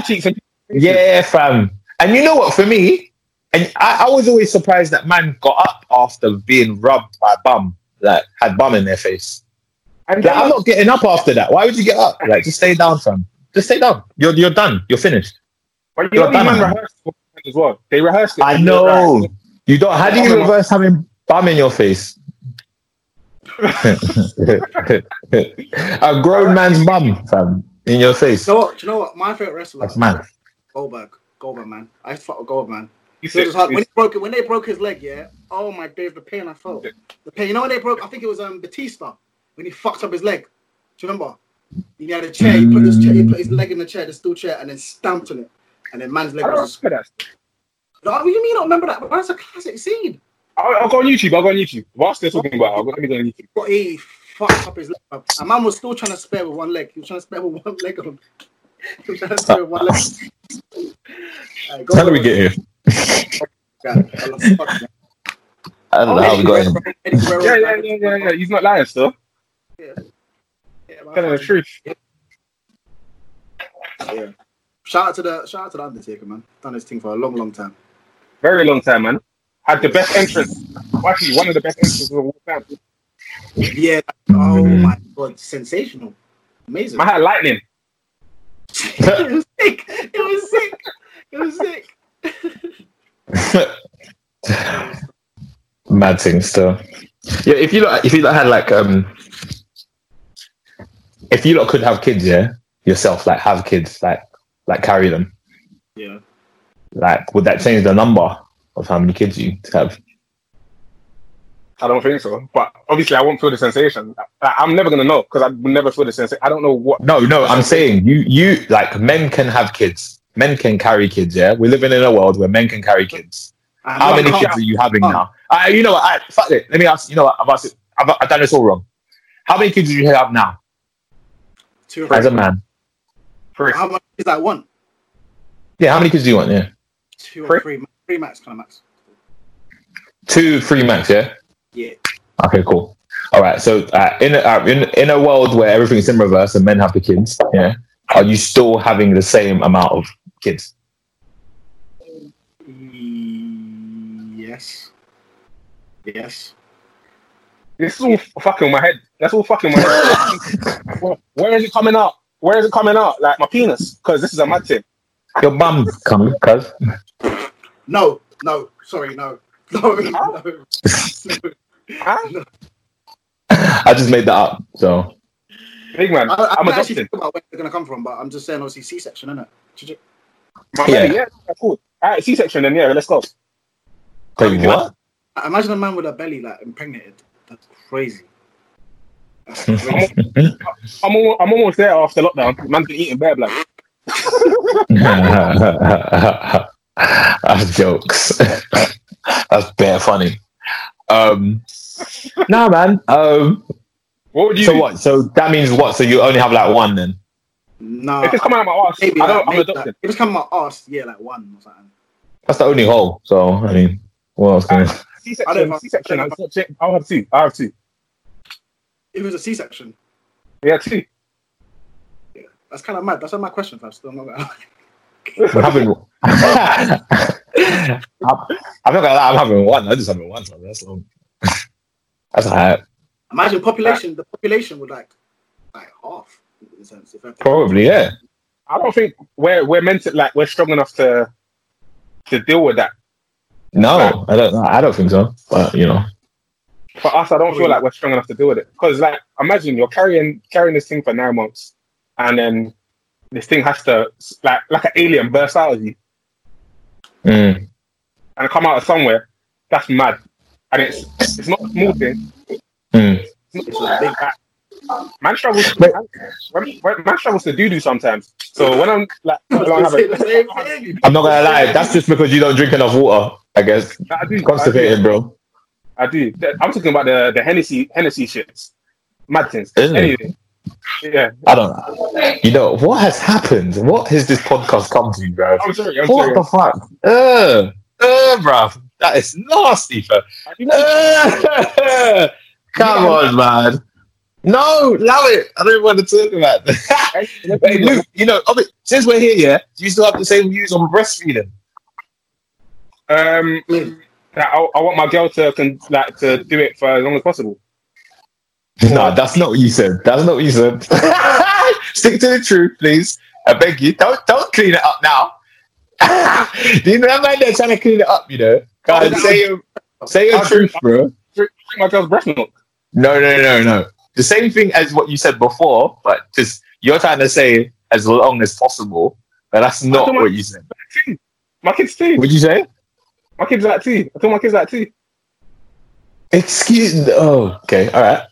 Yeah, fam. And you know what? For me, and I, I was always surprised that man got up after being rubbed by bum, like had bum in their face. and Like, I'm not getting up after that. Why would you get up? Like, just stay down, fam. Just stay down. You're you're done. You're finished. But you you're done, men man. rehearsed as well. They rehearsed. I know. You don't. How do you reverse having bum in your face? A grown man's bum, fam, in your face. You know what? Do you know what? My favorite wrestler, That's mad. Goldberg. Goldberg, man. I used to fuck with Goldberg, man. He It said, was hard. When, he broke it, when they broke his leg, yeah. Oh my days, the pain I felt. The pain. You know when they broke? I think it was um Batista when he fucked up his leg. Do you remember? He had a chair. He put his chair. He put his leg in the chair, the steel chair, and then stamped on it. And then man's leg I don't was. remember that. No, what do you mean? I don't remember that? But that's a classic scene. I'll, I'll go on YouTube. I'll go on YouTube. Whilst they're talking about it, I'll go, let me go on YouTube. But he fucked up his leg. bruv. And man was still trying to spare with one leg. He was trying to spare with one leg on. He was trying to spare with one leg. Alright, go How do we get here? Yeah, I fuck. I don't know how we got here. Yeah, yeah, yeah, yeah, yeah. He's not lying still. Yeah, man. Telling the truth. Yeah. Shout out to the shout out to the Undertaker, man. Done his thing for a long, long time. Very long time, man. Had the best entrance. Well, Actually, one of the best entrances of all time. Yeah. Oh my god, sensational, amazing. I had lightning. it was sick. It was sick. It was sick. Mad thing still. Yeah, if you lot, if you lot had like um, if you lot could have kids, yeah, yourself, like have kids, like like carry them, Yeah. like would that change the number of how many kids you have? I don't think so. But obviously, I won't feel the sensation. I, I'm never gonna know because I will never feel the sensation. I don't know what. No, no, I'm saying you, you like men can have kids. Men can carry kids. Yeah, we're living in a world where men can carry kids. And How many kids are you having can't. now? Uh, you know what? I, fuck it. Let me ask. You know what? I've asked it. I've, I've done this all wrong. How many kids do you have now Two or as a three. man? Three. How much is that one? Yeah, how many kids do you want? Yeah, Two or three? Three max, kind of max. two, three max. Yeah. Yeah. Okay, cool. All right. So uh, in, a, uh, in in a world where everything's in reverse and men have the kids, yeah, are you still having the same amount of kids? Yes. Yes. This is all fucking my head. That's all fucking my head. Where- Where is it coming out? Where is it coming out? Like my penis? Because this is a mad thing. Your bum coming, cuz. No. No. Sorry. No. No. No. Huh? I just made that up. So Big man. I, I I'm can actually adopting. think about where they're gonna come from, but I'm just saying, obviously, C-section, isn't it? Yeah. yeah. yeah, cool. All right, C-section then. Yeah, let's go. wait, what? Imagine a man with a belly like impregnated. That's crazy. That's crazy. I'm almost, I'm almost there after lockdown. Man's been eating bear blood. That's jokes. That's bare funny. Um, nah, man. Um, What would you so do? what? So that means what? So you only have like one then? no. If it's coming out my ass, maybe, I don't, I'm maybe, adopting. like, if it's coming out arse, yeah, like one or something. That's the only hole. So I mean, what else can I? I don't C-section, know. C-section. I'll I'll have two. I'll have two. It was a C-section, Yeah, two. Yeah, that's kind of mad. That's not my question, first. I'm not gonna- I'm having. I'm, I'm not gonna lie. I'm having one. I just having one. So that's long. That's alright. Imagine population. The population would like, like half in a sense. If everything- Probably, yeah. I don't think we're we're meant to like we're strong enough to to deal with that. No, I don't. I don't think so. But you know, For us, I don't feel like we're strong enough to deal with it. Because like, imagine you're carrying carrying this thing for nine months, and then this thing has to like like an alien burst out of you Mm. and come out of somewhere. That's mad, and it's it's not a small thing. Mm. It's, not, it's a big act. Man struggles. Wait. Man, man, man struggles to do do sometimes. So when I'm like, I I was don't gonna have say it. the same thing. I'm not gonna lie. That's just because you don't drink enough water. I guess I do. I do. constipated, bro. I do. I'm talking about the the Hennessy Hennessy shits. Mad things. Is it? Anyway, yeah. I don't know. You know what has happened? What has this podcast come to, bro? I'm sorry. I'm What sorry. the fuck? Uh, uh, bro. That is nasty, bro. Uh, come on, man. No, love it. I don't want to talk about that. Hey, Luke, you know, since we're here, yeah, do you still have the same views on breastfeeding? Um, I, I want my girl to can like to do it for as long as possible. No, that's not what you said. That's not what you said. Stick to the truth, please. I beg you. Don't don't clean it up now. do you know that man there trying to clean it up? You know, God, Oh, say your say your truth, drink- bro. Drink my girl's breast milk. No, no, no, no. The same thing as what you said before, but just you're trying to say as long as possible, but that's not what you said. My kids too. What'd you say? My kids like two. I told my kids like two. Excuse. Oh, okay, all right.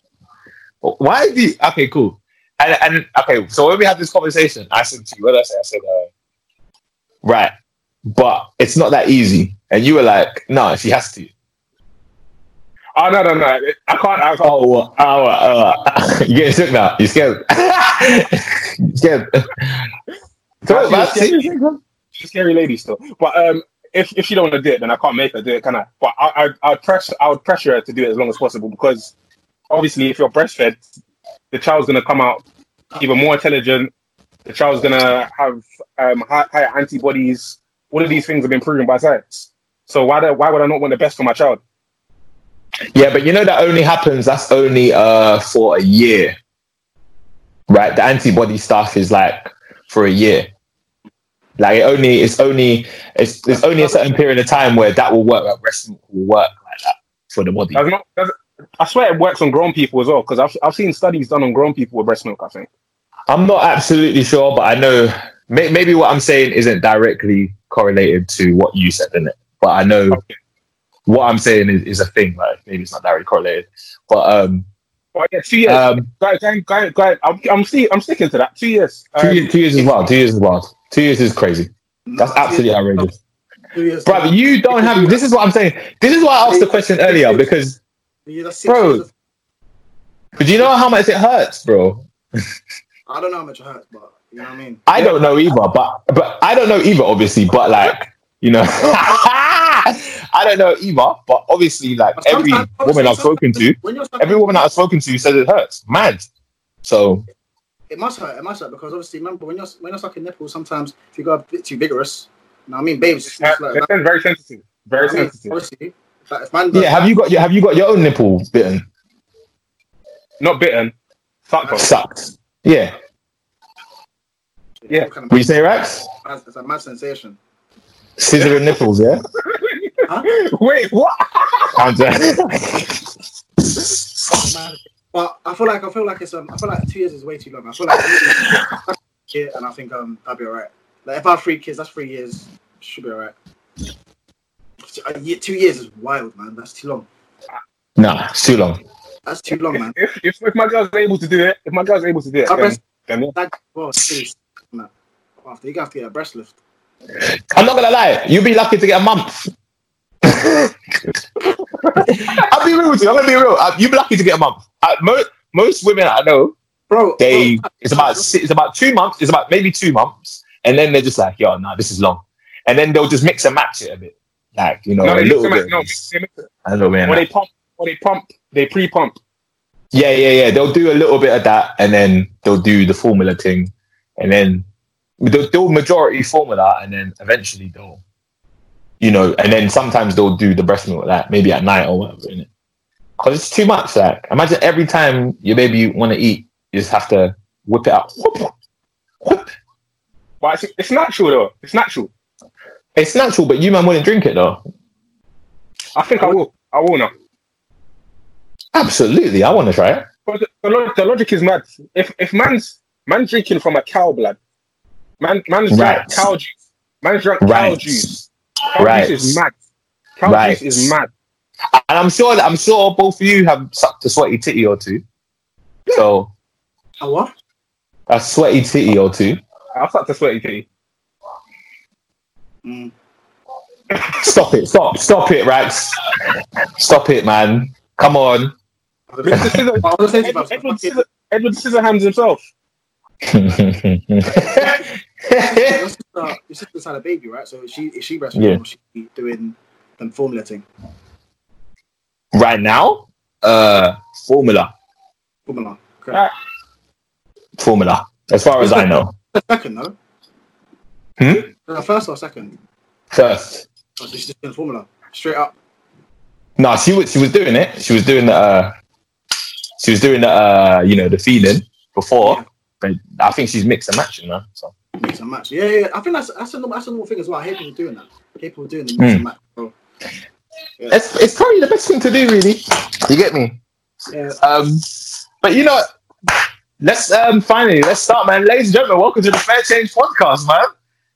Why do you, okay, cool. And and okay, so when we had this conversation, I said to you, what did I say? I said, uh, right, but it's not that easy. And you were like, no, she has to. Oh no no no! I can't. I can't. Oh, uh, oh, uh, you getting sick now? You scared? you scared? Talk about She's it. She's a scary lady still. But um, if if she don't want to do it, then I can't make her do it, can I? But I I I would press I would pressure her to do it as long as possible because obviously, if you're breastfed, the child's gonna come out even more intelligent. The child's gonna have um high, higher antibodies. All of these things have been proven by science. So why do, why would I not want the best for my child? Yeah, but you know that only happens. That's only uh for a year, right? The antibody stuff is like for a year. Like it only, it's only, it's there's only a certain period of time where that will work. Like breast milk will work like that for the body. Does not, does, I swear it works on grown people as well because I've I've seen studies done on grown people with breast milk. I think. I'm not absolutely sure, but I know may, maybe what I'm saying isn't directly correlated to what you said in it. But I know Okay. what I'm saying is, is a thing. Like maybe it's not directly correlated, but um, But yeah, two years. um, guys, guys, guys, guys, I'm, I'm, see, I'm sticking to that. Two years. two, Um, years, two years is wild. Two years is wild. Two years is crazy. That's Nah, absolutely outrageous. two years- Bro, you don't have. This is what I'm saying. This is why I asked the question earlier because, Yeah, that's six Bro. years of- but you know how much it hurts, bro. I don't know how much it hurts, but you know what I mean. I don't know either, but but I don't know either, obviously. But like, you know, I don't know either. But obviously, like But every sometimes- woman I've spoken to, every woman that I've spoken to says it hurts. Mad. So it must hurt. It must hurt because obviously, remember when you're when you're sucking nipples, sometimes if you go a bit too vigorous, you know what I mean, babes. It's like, it's very sensitive. Very I mean, sensitive. obviously, if, like, if man yeah, have you got your have you got your own nipple bitten? Not bitten. Fuck off. Sucked. Yeah. that, yeah. kind of What you say, Rex? it's a mad sensation. Scissoring nipples, yeah. Wait, what? I'm just- Mad. But I feel like I feel like it's um I feel like two years is way too long. I feel like yeah, and I think um that'd be alright. Like if I have three kids, that's three years. Should be alright. A year, two years is wild, man. That's too long. nah, it's too long. That's too long, man. If, if, if my girl's able to do it, if my girl's able to do it, I then, then yeah. That well, please. No. After you have to get a breast lift. I'm not gonna lie. You'd be lucky to get a month. I'll be real with you. I'm gonna be real. Uh, You'd be lucky to get a month. Uh, most most women I know, Bro, they bro, it's about it's about two months. It's about maybe two months, and then they're just like, yo, no, this is long, and then they'll just mix and match it a bit, like you know, No, a little bit, no, of mix this, them, mix them. a little bit. of When they pump, when they pump, they pre-pump. Yeah, yeah, yeah. They'll do a little bit of that, and then they'll do the formula thing, and then they'll do majority formula, and then eventually they'll, you know, and then sometimes they'll do the breast milk like maybe at night or whatever, innit? Because it's too much. Like, imagine every time your baby want to eat, you just have to whip it out. Whoop, whoop. But it's, it's natural though. It's natural. It's natural, but you man wouldn't drink it though. I think I will. I will now. Absolutely, I want to try it. But the, the, lo- the logic is mad. If if man's man's drinking from a cow blood, man man's Right. drank cow juice. Man's drank cow Right. juice. Cow Right. juice is mad. Cow Right. juice is mad. And I'm sure, I'm sure both of you have sucked a sweaty titty or two. So a what? a sweaty titty or two. I'll start to sweaty titty. Mm. Stop it! Stop! Stop it, Rax! Stop it, man! Come on! Mr. Scissor- I was saying to Edward, you, Edward, Scissor, Edward Scissorhands himself. your sister, your sister's had a baby, right? So is she is she breastfeeding Yeah. or is she doing them formulating? right now, uh, formula, Formula. Okay. Ah. formula. As far as I know, Second, no? Hmm? The first or second? first. Or she's just doing formula. Straight up. No, she was she was doing it. She was doing the uh, she was doing the uh, you know the feeling before, but I think she's mixed and matching now. So Mix and match. Yeah, yeah. I think that's that's a normal, that's a normal thing as well. I hate people doing that. I hate people doing the mix Hmm. and match. Bro. it's it's probably the best thing to do, really. You get me? Yeah. Um, but you know, let's um finally let's start, man. Ladies and gentlemen, welcome to the Spare Change podcast, man.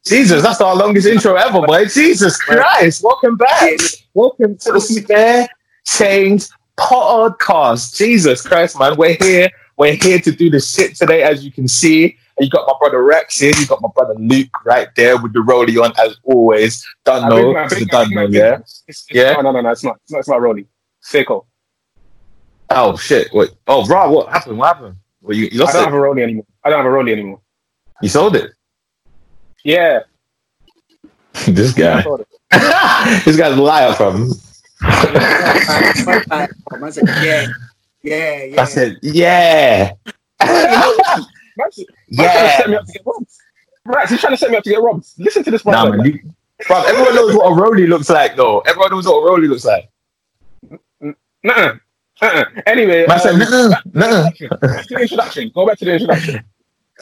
Jesus, that's our longest intro ever, boy. Jesus Christ, welcome back. Welcome to the Spare Change podcast. Jesus Christ, man. We're here. We're here to do the shit today, as you can see. You got my brother Rex here. You got my brother Luke right there with the rollie on, as always. Don't know, I it's the think- done think- know, yeah. It's, it's, Yeah? No, no, no, no. It's not. It's not. It's not Rolly. Seiko. Oh shit! Wait. Oh, bro, what happened? What happened? Well, you, you I don't it. have a Rolly anymore. I don't have a Rolly anymore. You sold it. Yeah. this guy. this guy's a liar from. Man said, yeah, yeah, yeah. I said, yeah. Man's, man's trying to yeah. set me up to get robbed. Right, he's trying to set me up to get robbed. Listen to this Nah, man. You, bro, everyone knows what a roly looks like, though. Everyone knows what a roly looks like. Nuh-uh. Uh-uh. Anyway, Man said, um, nuh-uh, nuh-uh. back to the introduction. Go back to the introduction.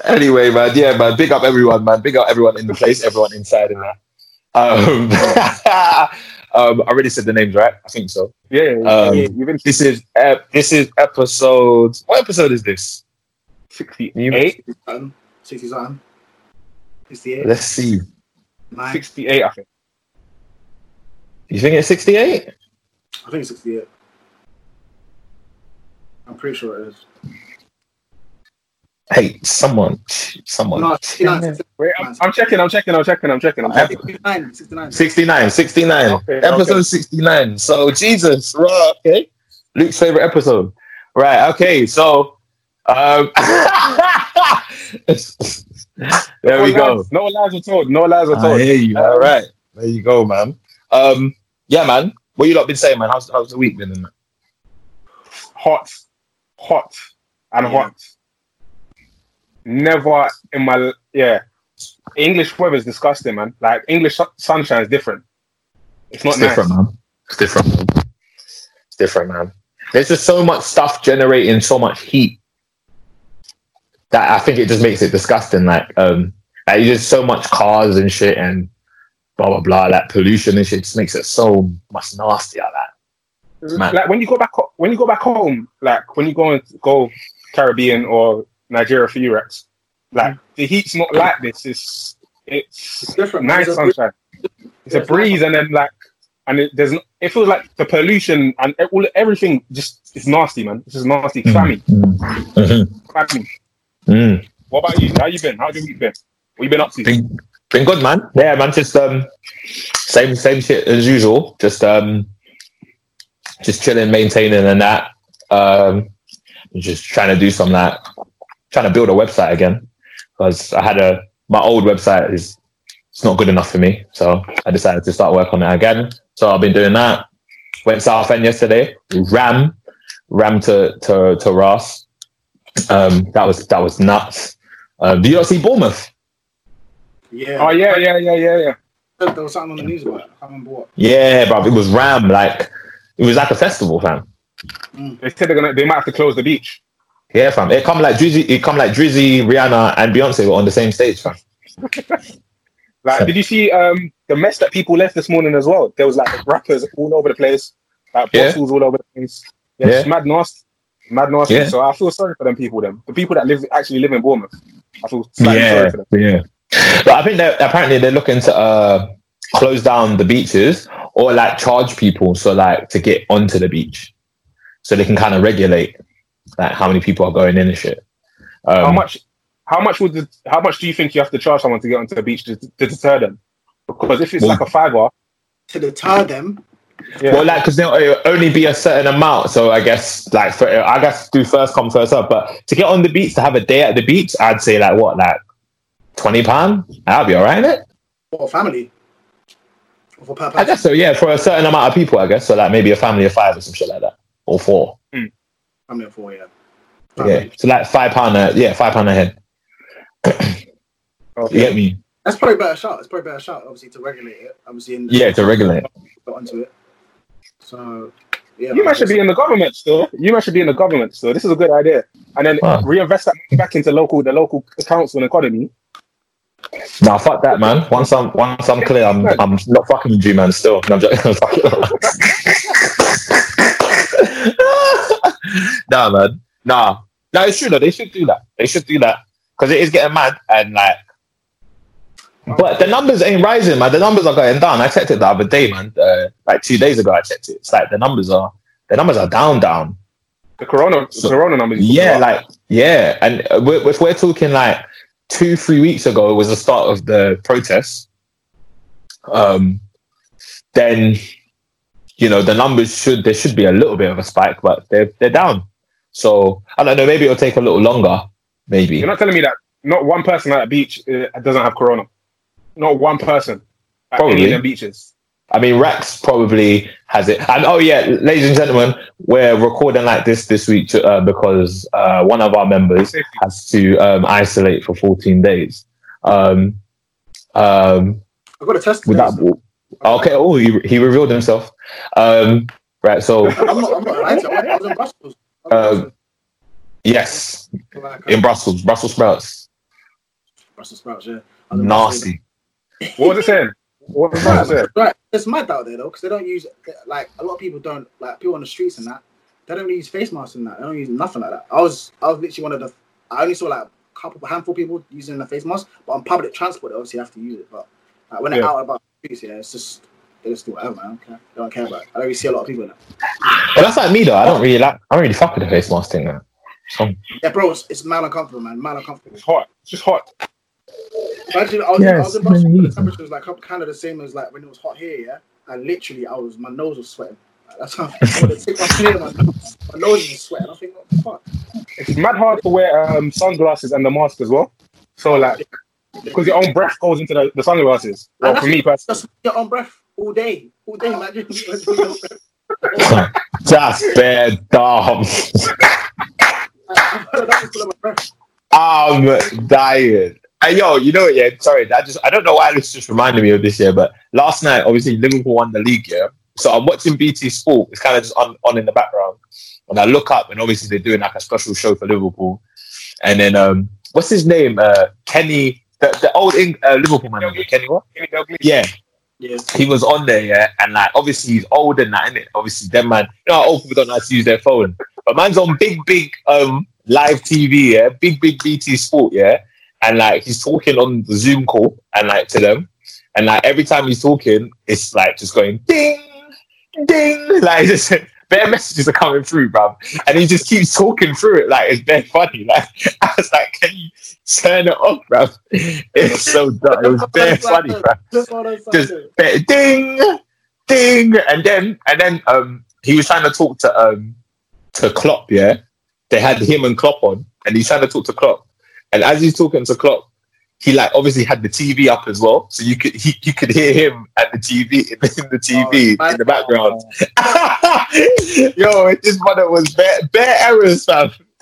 Anyway, man, yeah, man. Big up everyone, man. Big up everyone in the place, everyone inside in there. Um, um, I already said the names, right? I think so. Yeah, Um, yeah, you've been This is ep- this is episode. What episode is this? 68. Um, 60 something. 68. Let's see. Nine. 68, I think. You think it's sixty-eight? I think it's 68. I'm pretty sure it is. Hey, someone, someone. No, 69, 69, Wait, I'm, I'm checking. I'm checking. I'm checking. I'm checking. I'm checking. 69, 69. 69, 69. Okay, episode okay. 69. So, Jesus, right, okay. Luke's favorite episode. Right, okay, so, um, there we no go. No lies were told. No lies were I told. hear you. All right, there you go, man. Um, yeah, man. What you lot been saying, man? How's, how's the week been? and that? Hot, hot, and Yeah. hot. Never in my yeah. English weather is disgusting, man. Like English su- sunshine is different. It's not It's nice. different, man. It's different. It's different, man. There's just so much stuff generating so much heat that I think it just makes it disgusting. Like, um, like just so much cars and shit and blah blah blah. Like pollution and shit just makes it so much nasty like that. Man. Like when you go back when you go back home, like when you go and go Caribbean or Nigeria for Eurex, like the heat's not like this. It's it's It's different. nice It's a- sunshine. It's a it's breeze, and then like, and it, there's n- it feels like the pollution and e- all everything just it's nasty, man. It's just nasty, clammy, Mhm. clammy. Mm. What about you? How you been? How have you been? What you been up to? Been, been good, man. Yeah, man. Just um, same same shit as usual. Just um, just chilling, maintaining, and that. Um, just trying to do some like trying to build a website again because I had a my old website is it's not good enough for me, so I decided to start work on it again. So I've been doing that. Went South End yesterday. Ram, ram to to to Ross. Um, that was that was nuts. Um, do you not see Bournemouth? Yeah. Oh yeah, yeah, yeah, yeah, yeah. There was something on the news about it. I can't remember what. Yeah, bro. It was Ram. Like it was like a festival, fam. They said they're gonna they might have to close the beach. Yeah, fam. It come like Drizzy. It come like Drizzy, Rihanna, and Beyonce were on the same stage, fam. Like, did you see um the mess that people left this morning as well? There was like rappers all over the place, like Yeah. bottles all over the place. Yeah, Yeah. mad nasty, mad nasty. Yeah. So I feel sorry for them people. Them the people that live actually live in Bournemouth. I feel slightly sorry for them. yeah. But I think that apparently they're looking to uh, close down the beaches or like charge people so like to get onto the beach, so they can kind of regulate like how many people are going in and shit. Um, How much? How much would the, how much do you think you have to charge someone to get onto the beach to, to deter them? Because if it's Well- like a fiver, To deter them, yeah, Well, like, because there'll only be a certain amount. So I guess, like, for, I guess do first come first up. But to get on the beach, to have a day at the beach, I'd say like what, like twenty pound. That'll be all right, innit? for family. Or for per I guess so. Yeah, for a certain amount of people, I guess. So like maybe a family of five or some shit like that, or four. Family of four, yeah. Yeah, so like five pound. A, yeah, five pound a head. okay. You get me? That's probably a better shout. It's probably a better shout, obviously, to regulate it. Obviously, in Yeah, to regulate. got onto it. So, yeah. You might should be in the government still. You might should be in the government still. This is a good idea. And then Wow. reinvest that back into local the local council and economy. Nah, fuck that, man. Once I'm once I'm clear, I'm I'm not fucking with you, man. Still, no, I'm joking. nah, man. Nah, no, it's true though. They should do that. They should do that because it is getting mad and like. But the numbers ain't rising, man. The numbers are going down. I checked it the other day, man. Uh, like two days ago, I checked it. It's like the numbers are the numbers are down, down. The corona So- corona numbers. Yeah, like yeah, and uh, we're, if we're talking like two, three weeks ago, it was the start of the protests. Um, then you know the numbers should there should be a little bit of a spike, but they're they're down. So I don't know. Maybe it'll take a little longer. Maybe. You're not telling me that not one person at a beach uh, doesn't have corona. Not one person at any Probably. of them beaches. I mean, Rex probably has it. And oh yeah, ladies and gentlemen, we're recording like this this week to, uh, because uh, one of our members has to um, isolate for 14 days. Um, um, I've got a test. with that, okay. Oh, he, he revealed himself. Um, right. So I'm not, I'm not lying to you. I was in Brussels. I was in Uh, yes, in Brussels, Brussels sprouts, Brussels sprouts, yeah. I was in Brussels. nasty. What was it saying? What was it saying? Right, it's mad out there though, because they don't use like a lot of people don't like people on the streets and that. They don't use face masks and that. They don't use nothing like that. I was I was literally one of the. I only saw like a couple handful of people using the face mask, but on public transport they obviously have to use it. But like, when they're Yeah. out about the streets, yeah, it's just they just do whatever, man. I don't care. They don't care about it. I don't really see a lot of people in it. But that's like me though. I don't really like. I don't really fuck with the face mask thing. Man. Yeah, bro, it's, it's mad uncomfortable, man. Mad uncomfortable. It's hot. It's just hot. Imagine I was, I was in Barcelona, the temperature was like kind of the same as like when it was hot here, yeah. And literally, I was my nose was sweating. Like, that's how I wanted to take my clear my nose. My nose was sweating. I think, what the fuck? It's mad hard to wear um, sunglasses and the mask as well. So like, because your own breath goes into the, the sunglasses. Well, for me personally, Just your own breath all day, all day. Imagine your own breath. That's bad dumb. I- I- that was full of my breath. I'm dying. Hey, yo, you know what? Yeah, sorry. That just I don't know why this just reminded me of this year, but last night, obviously, Liverpool won the league. Yeah, so I'm watching BT Sport. It's kind of just on, on in the background, and I look up, and obviously they're doing like a special show for Liverpool. And then, um, what's his name? Uh, Kenny, the, the old Eng- uh, Liverpool manager, Kenny. What? Kenny Yeah, Yeah. he was on there, yeah, and like obviously he's older than that, innit? Obviously, them man, you know, how old people don't know how to use their phone, but man's on big, big um live TV, yeah, big, big BT Sport, yeah, and like he's talking on the Zoom call and like to them, and like every time he's talking, it's like just going ding, ding, like just bare messages are coming through, bruv, and he just keeps talking through it, like it's very funny, like I was like, can you turn it off, bruv? It's so dumb, it was very funny, bruv Just all those Just- signs. bit ding, ding, and then and then um he was trying to talk to um to Klopp, yeah. They had him and Klopp on, and he's trying to talk to Klopp. And as he's talking to Klopp, he like obviously had the TV up as well, so you could he, you could hear him at the TV in the TV Oh, in the background. Yo, this mother was bare, bare errors, fam.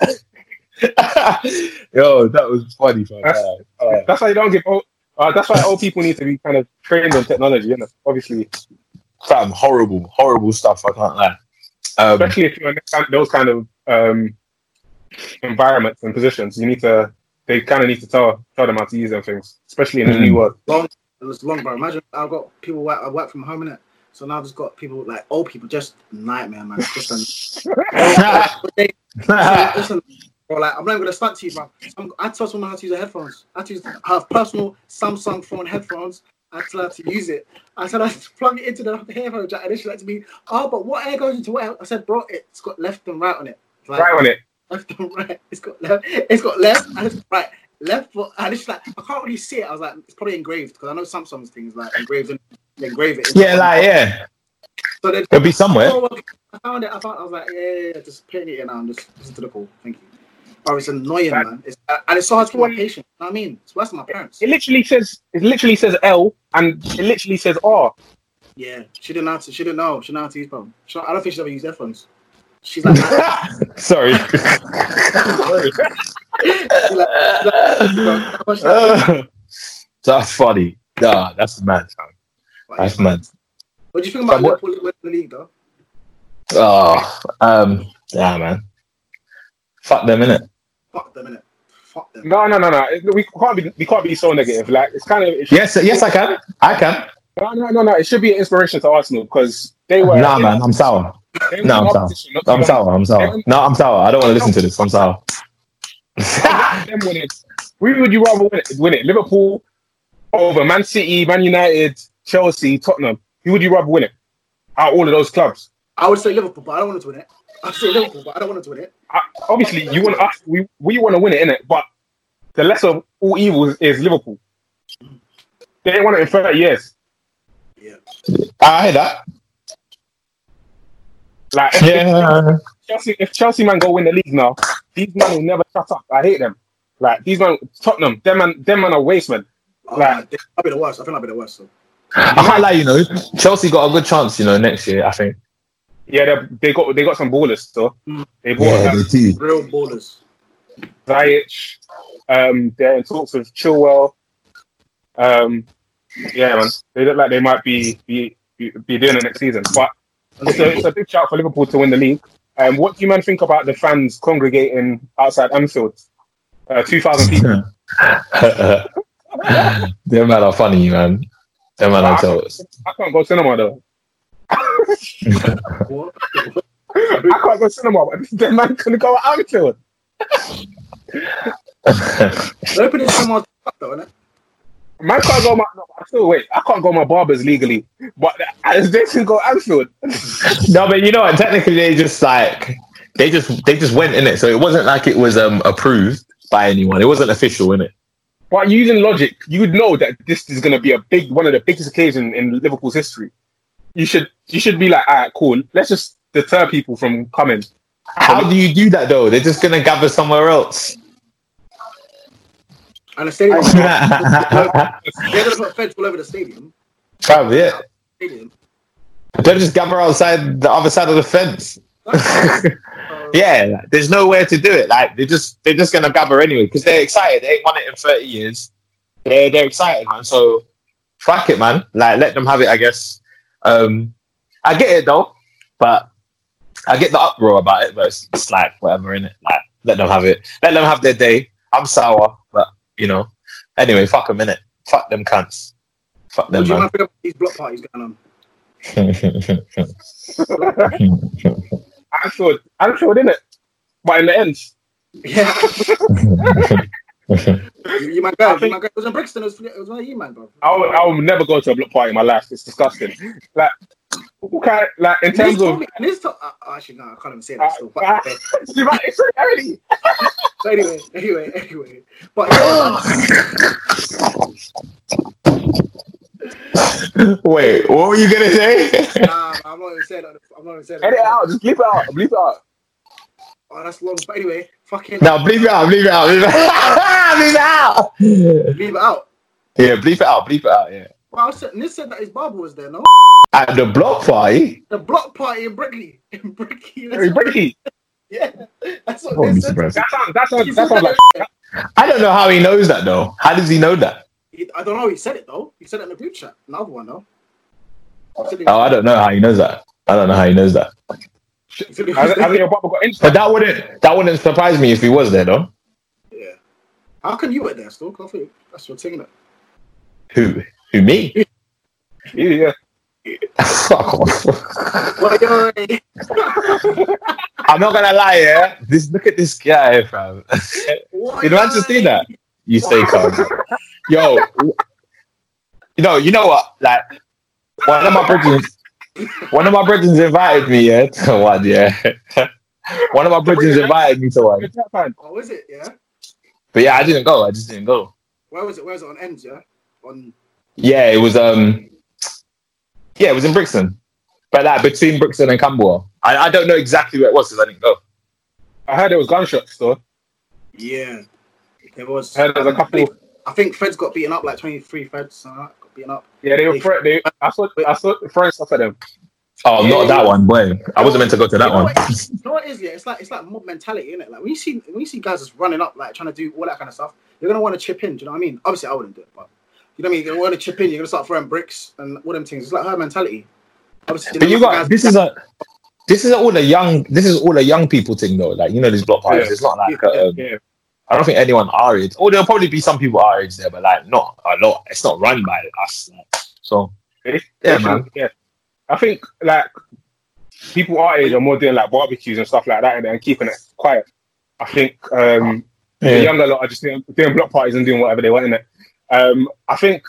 Yo, that was funny, fam. That's- Uh, That's why you don't give. Old, uh, that's why old people need to be kind of trained on technology. You know, obviously, fam, horrible, horrible stuff. I can't lie. Um, especially if you're in those kind of um, environments and positions, you need to. They kind of need to tell tell them how to use them things, especially in the Mm. new world. Long, It was long, bro. Imagine I've got people I work from home in it. So now I've just got people like old people, just nightmare, man. Just a, listen, bro, like I'm not even gonna stunt to you, bro. I'm, I tell someone how to use the headphones. I had to use, have personal Samsung phone headphones. I tell her to use it. I said I plug it into the headphone jack, and then she like to me, oh, but what air goes into what? I said, bro, it's got left and right on it. Like, Right on it. Left and right. It's got left. It's got left and it's right. Left foot. And it's like I can't really see it. I was like, it's probably engraved because I know Samsung's things like engraved and they engrave it. yeah, like yeah, so then, it'll be somewhere. Oh, okay. I found it. I found. I was like, yeah, yeah, yeah. Just putting it in now and just listen to the call. Thank you. Oh, it's annoying, That- man. It's, uh, and it's so hard for my patient. You know what I mean? It's worse than my parents. It literally says it literally says L and it literally says R. Yeah, she didn't know. To, she didn't know. She didn't know how to use phone. I don't think she's ever used headphones. She's like, Sorry. she's like, she's like, that's funny. Nah, that's mad. fam. That's mad. What do you think about But what- Liverpool winning the league, though? Oh, um, yeah, man. Fuck them, innit? Fuck them, innit? Fuck them. No, no, no, no. We can't be we can't be so negative. Like it's kind of it Yes, yes, I can. I can. No, no, no, no. It should be an inspiration to Arsenal because they were. Nah, man, I'm sour. They were No, I'm sour. I'm to sour. I'm sour. No, I'm sour. I don't want to listen to this. I'm sour. them win it. Who would you rather win it? Win it? Liverpool over Man City, Man United, Chelsea, Tottenham. Who would you rather win it? Out of all of those clubs. I would say Liverpool, but I don't want to win it. I'd say Liverpool, but I don't want to win it. I, obviously, you want us. We we want to win it, innit? But the lesser of all evils is Liverpool. They ain't won it in thirty years. Yeah. I hear that. Like if, Yeah. if Chelsea, if Chelsea man go win the league now, these men will never shut up. I hate them. Like these man, Tottenham, them man, them man are waste man. Oh, Right. I'll be the worst. I think I'll be the worst. So. I can't lie, you know. Chelsea got a good chance, you know, next year, I think. Yeah, they, they got they got some ballers. So Mm. they bought um, do. Real ballers. Ziyech. Um, they're in talks with Chilwell. Um, yeah, man, they look like they might be be be, be doing it next season. But it's a, it's a big shout for Liverpool to win the league. Um, what do you man think about the fans congregating outside Anfield? Uh, Two thousand people. Them man are funny, man. Them man are totes. I can't go cinema though. What? I can't go cinema, but the man can go Anfield. They're opening some though, innit? Man can't go my. No, I still wait. I can't go my barbers legally, but as they can go Anfield. No, but you know what? Technically, they just like they just they just went in it, so it wasn't like it was um approved by anyone. It wasn't official in it. But using logic, you would know that this is going to be a big one of the biggest occasions in Liverpool's history. You should you should be like, all right, cool. Let's just deter people from coming. How do you do that though? They're just gonna gather somewhere else. And the stadium, they're gonna put fence all over the stadium. yeah. Stadium. They'll just gather outside the other side of the fence. Yeah, there's nowhere to do it. Like they're just they're just gonna gather anyway because they're excited. They ain't won it in 30 years. They're they're excited, man. So fuck it, man. Like let them have it. I guess. Um, I get it though, but I get the uproar about it. But it's, it's like whatever in it. Like let them have it. Let them have their day. I'm sour, you know. Anyway, fuck in it. Fuck them cunts. Fuck them, do you man. think about these block parties going on? Anfield, Anfield, in it. But in the end, Yeah, you, you might go. Think- might go. It was in Brixton. It was, it was one of you, man, bro. I will, I will never go to a block party in my life. It's disgusting. Like, who can like in And he's terms told of. me, and he's told, uh, actually, no, I can't even say Uh, that still. But, uh, you might- it's early. so anyway, anyway, anyway. But Wait, what were you gonna say? nah, I'm not even saying that. I'm not even saying that. Edit it out. Just bleep it out. Bleep it out. Oh, that's long. But anyway, fucking no, bleep it out, bleep it out, bleep it out. bleep it out. leave it out. Yeah, bleep it out, bleep it out, yeah. Well, I Nis said that his barber was there, no? At the block party? The block party in Brickley. In Brickley. Hey, Breaky. Yeah, that's what Holy Nis said. surprise. That sounds. That He sounds. said That sounds like. I don't know how he knows that though. How does he know that? He- I don't know. He said it though. He said it in the group chat. Another one though. He said it- Oh, I don't know how he knows that. I don't know how he knows that. he said it- Hasn't hasn't your brother got But that wouldn't that wouldn't surprise me if he was there though. Yeah. How can you were there still? 'Cause I think that's your thing. That Who? Who me? You, yeah. Fuck off. I'm not gonna lie, yeah. This look at this guy, fam. Did man to see that? You stay calm. Yo, you know, you know what? Like one of my brethren, one of my brethren invited me, yeah, to one, yeah. one of my brethren invited me to one, Good chat, man. Oh, is it? Yeah. but yeah, I didn't go. I just didn't go. Where was it? Where was it on ends? Yeah. On. Yeah, it was um, yeah, it was in Brixton, but like between Brixton and Camberwell. I, I don't know exactly where it was because I didn't go. I heard it was gunshots though. Yeah. There was. I heard there was a couple. I think Feds got beaten up like 23 Feds. Uh, got beaten up. Yeah, they were. Fr- they, I saw. I saw throwing stuff at them. Oh, Yeah, not that yeah. one, boy. I wasn't meant to go to that You know one. what it is? You know what it is? Yeah, it's like it's like mob mentality, isn't it? Like when you see when you see guys just running up, like trying to do all that kind of stuff, you're gonna want to chip in. Do you know what I mean? Obviously, I wouldn't do it, but you know what I mean. You're gonna want to chip in. You're gonna start throwing bricks and all them things. It's like her mentality. Obviously, But you got this is a this is all the young this is all the young people thing though. Like you know these block parties. Yeah. It's not like Yeah, um, Yeah. I don't think anyone our age. Or there'll probably be some people our age there, but like not a lot. It's not run by us. Like, so It's- Yeah, man. Yeah. I think like people our age are more doing like barbecues and stuff like that and, and keeping it quiet. I think um the younger lot are just doing, doing block parties and doing whatever they want in it. Um, I think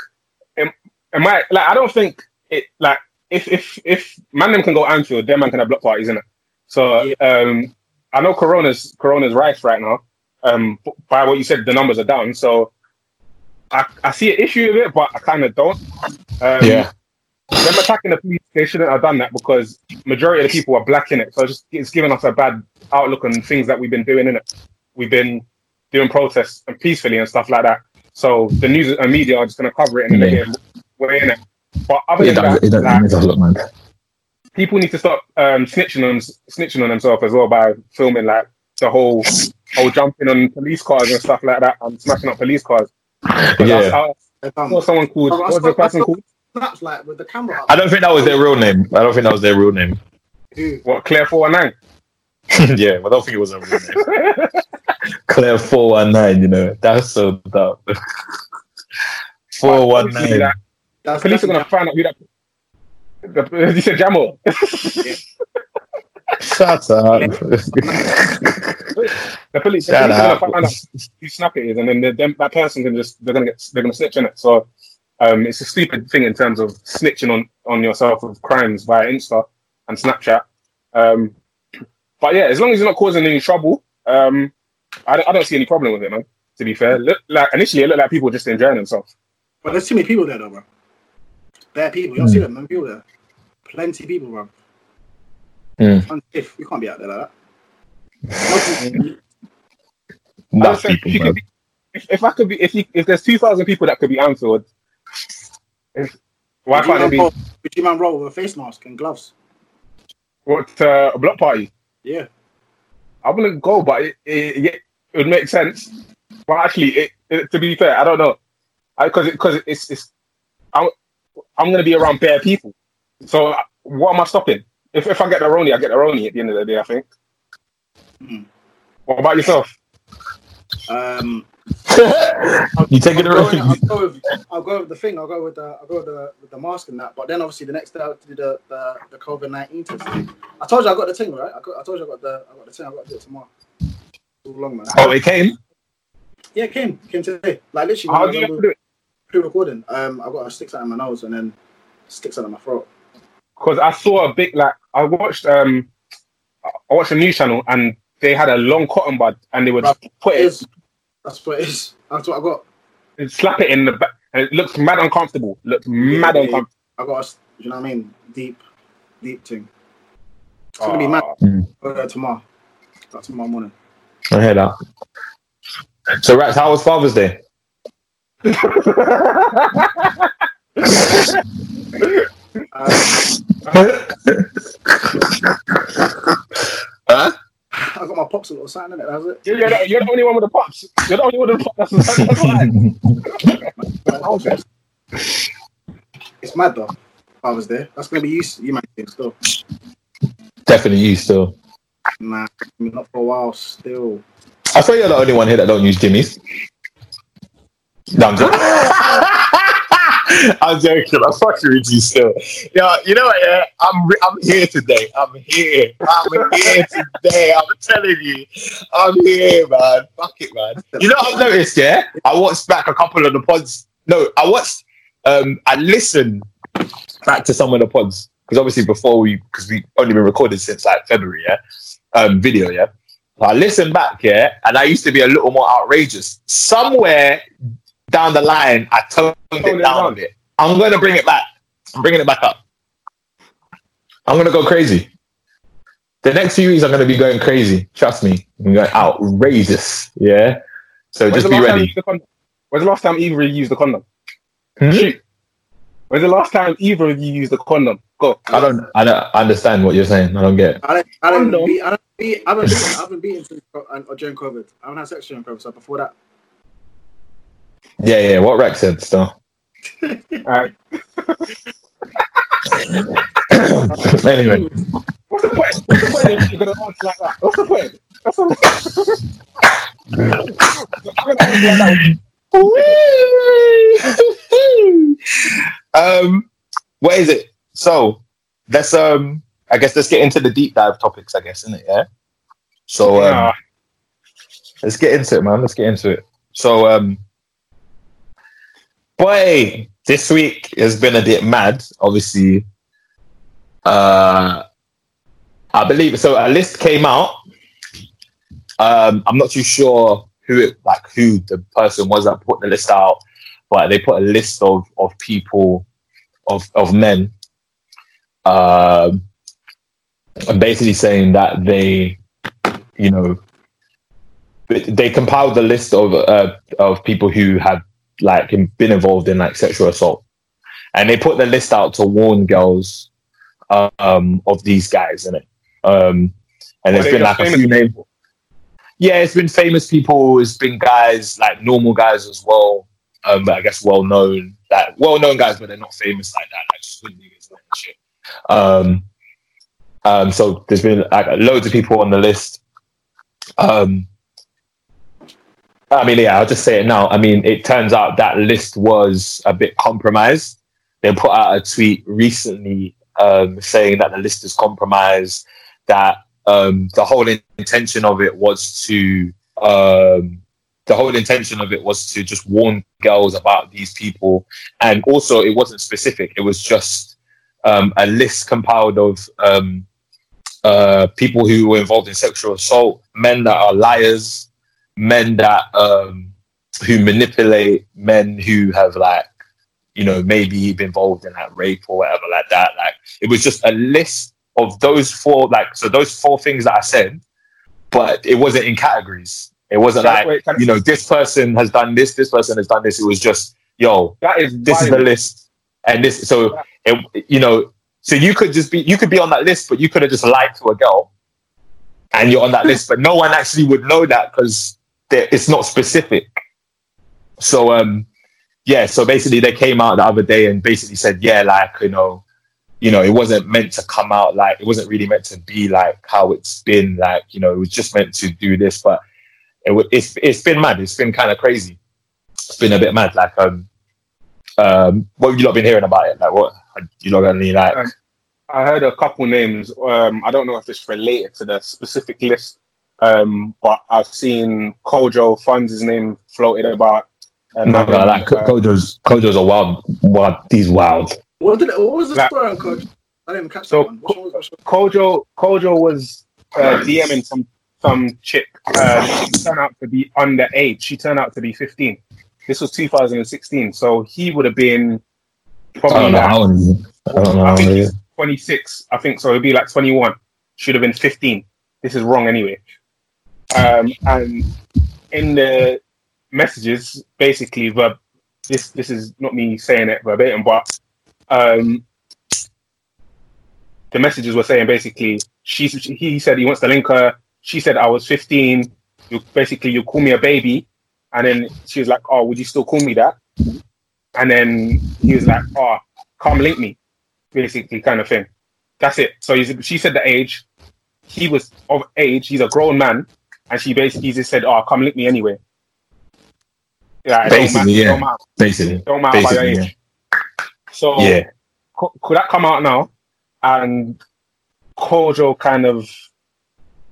it, it might like I don't think it like if if if man them can go Anfield, then man can have block parties in it. So um, I know Corona's Corona's rife right now. Um, by what you said, the numbers are down. So I, I see an issue with it, but I kind of don't. Um, yeah. them attacking the police, they shouldn't have done that because majority of the people are black in it. So it's just it's giving us a bad outlook on things that we've been doing in it. We've been doing protests and peacefully and stuff like that. So the news and media are just going to cover it in a Yeah. negative way in it. But other It than does, that, it does, like, it look man. people need to stop um, snitching on snitching on themselves as well by filming like the whole whole jumping on police cars and stuff like that and smashing up police cars. I- Yeah. I, They're I saw someone called Oh, I what was the person called? Snaps like with the camera up. I don't think that was their real name. I don't think that was their real name. Who? What Claire four one nine? yeah, but I don't think it was a real name. Claire four one nine. You know that's so dumb. Four one nine. That's, Police are gonna find out who that. The, you said Jamal. Shut up. The police, the police are gonna find out who snap it is, and then the, them, that person can just they're gonna get they're gonna snitch on it. So Um, it's a stupid thing in terms of snitching on, on yourself of crimes via Insta and Snapchat. Um, but yeah, as long as you're not causing any trouble, um, I, don't- I don't see any problem with it, man. To be fair, look, like initially it looked like people just enjoying themselves. But there's too many people there, though, bro. There are people. You don't see them, man. People there. Plenty of people, bro. Mm. Unsafe. You can't be out there like that. I Enough was saying, people, if, you bro. could be, if, if I could be, if you, if there's two thousand people that could be answered, if, why Would you can't it man be roll- Would you man roll with a face mask and gloves? what uh, a block party? Yeah. I wouldn't go, but it, it, it would make sense. But actually, it, it, to be fair, I don't know, because because it's it's I'm I'm gonna be around bare people. So uh, what am I stopping? If if I get the Roni, I get the Roni at the end of the day. I think. Mhm. What about yourself? Um, you the go, road? I'll, go with, I'll go with the thing. I'll go with the I'll go with the, with the mask and that. But then obviously the next day I have to do the the, the COVID nineteen test. I told you I got the thing right. I, got, I told you I got the I got the thing. I got to do it tomorrow. All long man. Oh, it came. Yeah, it came came today. Like literally, How do you was have to do it? pre-recording. Um, I got a stick out in my nose and then sticks out of my throat. Because I saw a big like I watched um I watched a news channel and they had a long cotton bud and they would Right. put It it. That's what it is. That's what I got. and slap it in the back it looks mad uncomfortable. Looked mad Yeah. uncomfortable. I got. A, you know what I mean? Deep, deep thing. It's gonna be mad. Ah. I'll go tomorrow. Like tomorrow morning. I hear that. So, Rax, how was Father's Day? Um, huh? I got my pops a little sign in it. That's it. You're, you're the, you're the only one with the pops. You're the only one with the pops. That's, that's why. It's mad though. I was there. That's gonna be used. You might think still. Definitely you still. Nah, I mean, not for a while. Still. I swear you're the only one here that don't use Jimmy's. No, I'm joking. I'm fucking with you still. Yeah, you know what? Yeah, I'm re- I'm here today. I'm here. I'm here today. I'm telling you, I'm here, man. Fuck it, man. You know, what I've noticed. Yeah, I watched back a couple of the pods. No, I watched. Um, I listened back to some of the pods because obviously before we because we only been recorded since like February. Yeah, um, video. Yeah. I listened back, yeah, and I used to be a little more outrageous. Somewhere down the line, I toned it it down down. a bit. I'm going to bring it back. I'm bringing it back up. I'm going to go crazy. The next few weeks, I'm going to be going crazy. Trust me. I'm going outrageous. Yeah. So When's just be last time you ready. used the condom? When's the last time either of you used the condom? Hmm? Shoot. When's the last time either of you used the condom? Go. I don't. I don't understand what you're saying. I don't get it. I don't. I don't. Condom. Beat, I don't. Beat, I haven't beaten. I haven't beaten since uh, during COVID. I haven't had sex during COVID. So before that, Yeah, yeah. What Rex said. Still. Alright. anyway, What's the point? What's the point if you're gonna answer like that? What's the point? That's the I'm gonna answer like that. um, what is it? So let's um, I guess let's get into the deep dive topics. I guess, isn't it? Yeah. So um, Nah. let's get into it, man. Let's get into it. So um, boy, this week has been a bit mad. Obviously, uh, I believe so. A list came out. Um, I'm not too sure who it like who the person was that put the list out, but they put a list of of people of of men, and basically saying that they, you know, they compiled the list of uh, of people who have like been involved in like sexual assault, and they put the list out to warn girls um, of these guys in it. Um, and Were there's been like a few names. Yeah, it's been famous people. It's been guys like normal guys as well. Um, but I guess well known that well known guys, but they're not famous like that, like swing niggas and shit. Um, um, so there's been like loads of people on the list. Um, I mean, yeah, I'll just say it now. I mean, it turns out that list was a bit compromised. They put out a tweet recently um, saying that the list is compromised, that um, the whole intention of it was to um, the whole intention of it was to just warn girls about these people, and also it wasn't specific. It was just um, a list compiled of um, uh, people who were involved in sexual assault, men that are liars, men that um, who manipulate, men who have like you know maybe been involved in like rape or whatever like that. Like it was just a list of those four like so those four things that I said, but it wasn't in categories. It wasn't So, like wait, you know this person has done this, this person has done this. It was just yo, That is this is the list, and this. So it, you know, so you could just be you could be on that list, but you could have just lied to a girl, and you're on that list, but no one actually would know that because it's not specific. So um, yeah. So basically, they came out the other day and basically said, yeah, like you know, you know, it wasn't meant to come out like it wasn't really meant to be like how it's been. Like you know, it was just meant to do this, but it, wa- it's it's been mad. It's been kind of crazy. It's been a bit mad. Like um, um, what have you lot been hearing about it? Like what you lot got any like? Um, I heard a couple names. Um, I don't know if it's related to the specific list, um, but I've seen Kojo Funds' his name floated about. I'm not gonna lie, uh, Kojo's Kojo's a wild, wild. He's wild. What did? What was the Like- story on Kojo? I didn't catch So, that one. Which one was? Kojo Kojo was uh, DMing some some chick. Uh, she turned out to be underage. She turned out to be 15. This was 2016, so he would have been I don't know like how old is? I don't know I think he's 26. I think so. It'd be like 21. Should have been 15. This is wrong anyway. Um, and in the messages, basically, verb, this this is not me saying it verbatim, but um, the messages were saying basically, she he said he wants to link her. She said I was 15. You basically you call me a baby, and then she was like, "Oh, would you still call me that?" And then he was like, "Oh, come link me." basically kind of thing. That's it. So she said the age. He was of age. He's a grown man, and she basically just said, "Oh, come lick me anyway." Yeah, it don't Basically, matter, yeah. Don't Basically, don't matter about your basically, age. So yeah. co- could that come out now? And Kojo kind of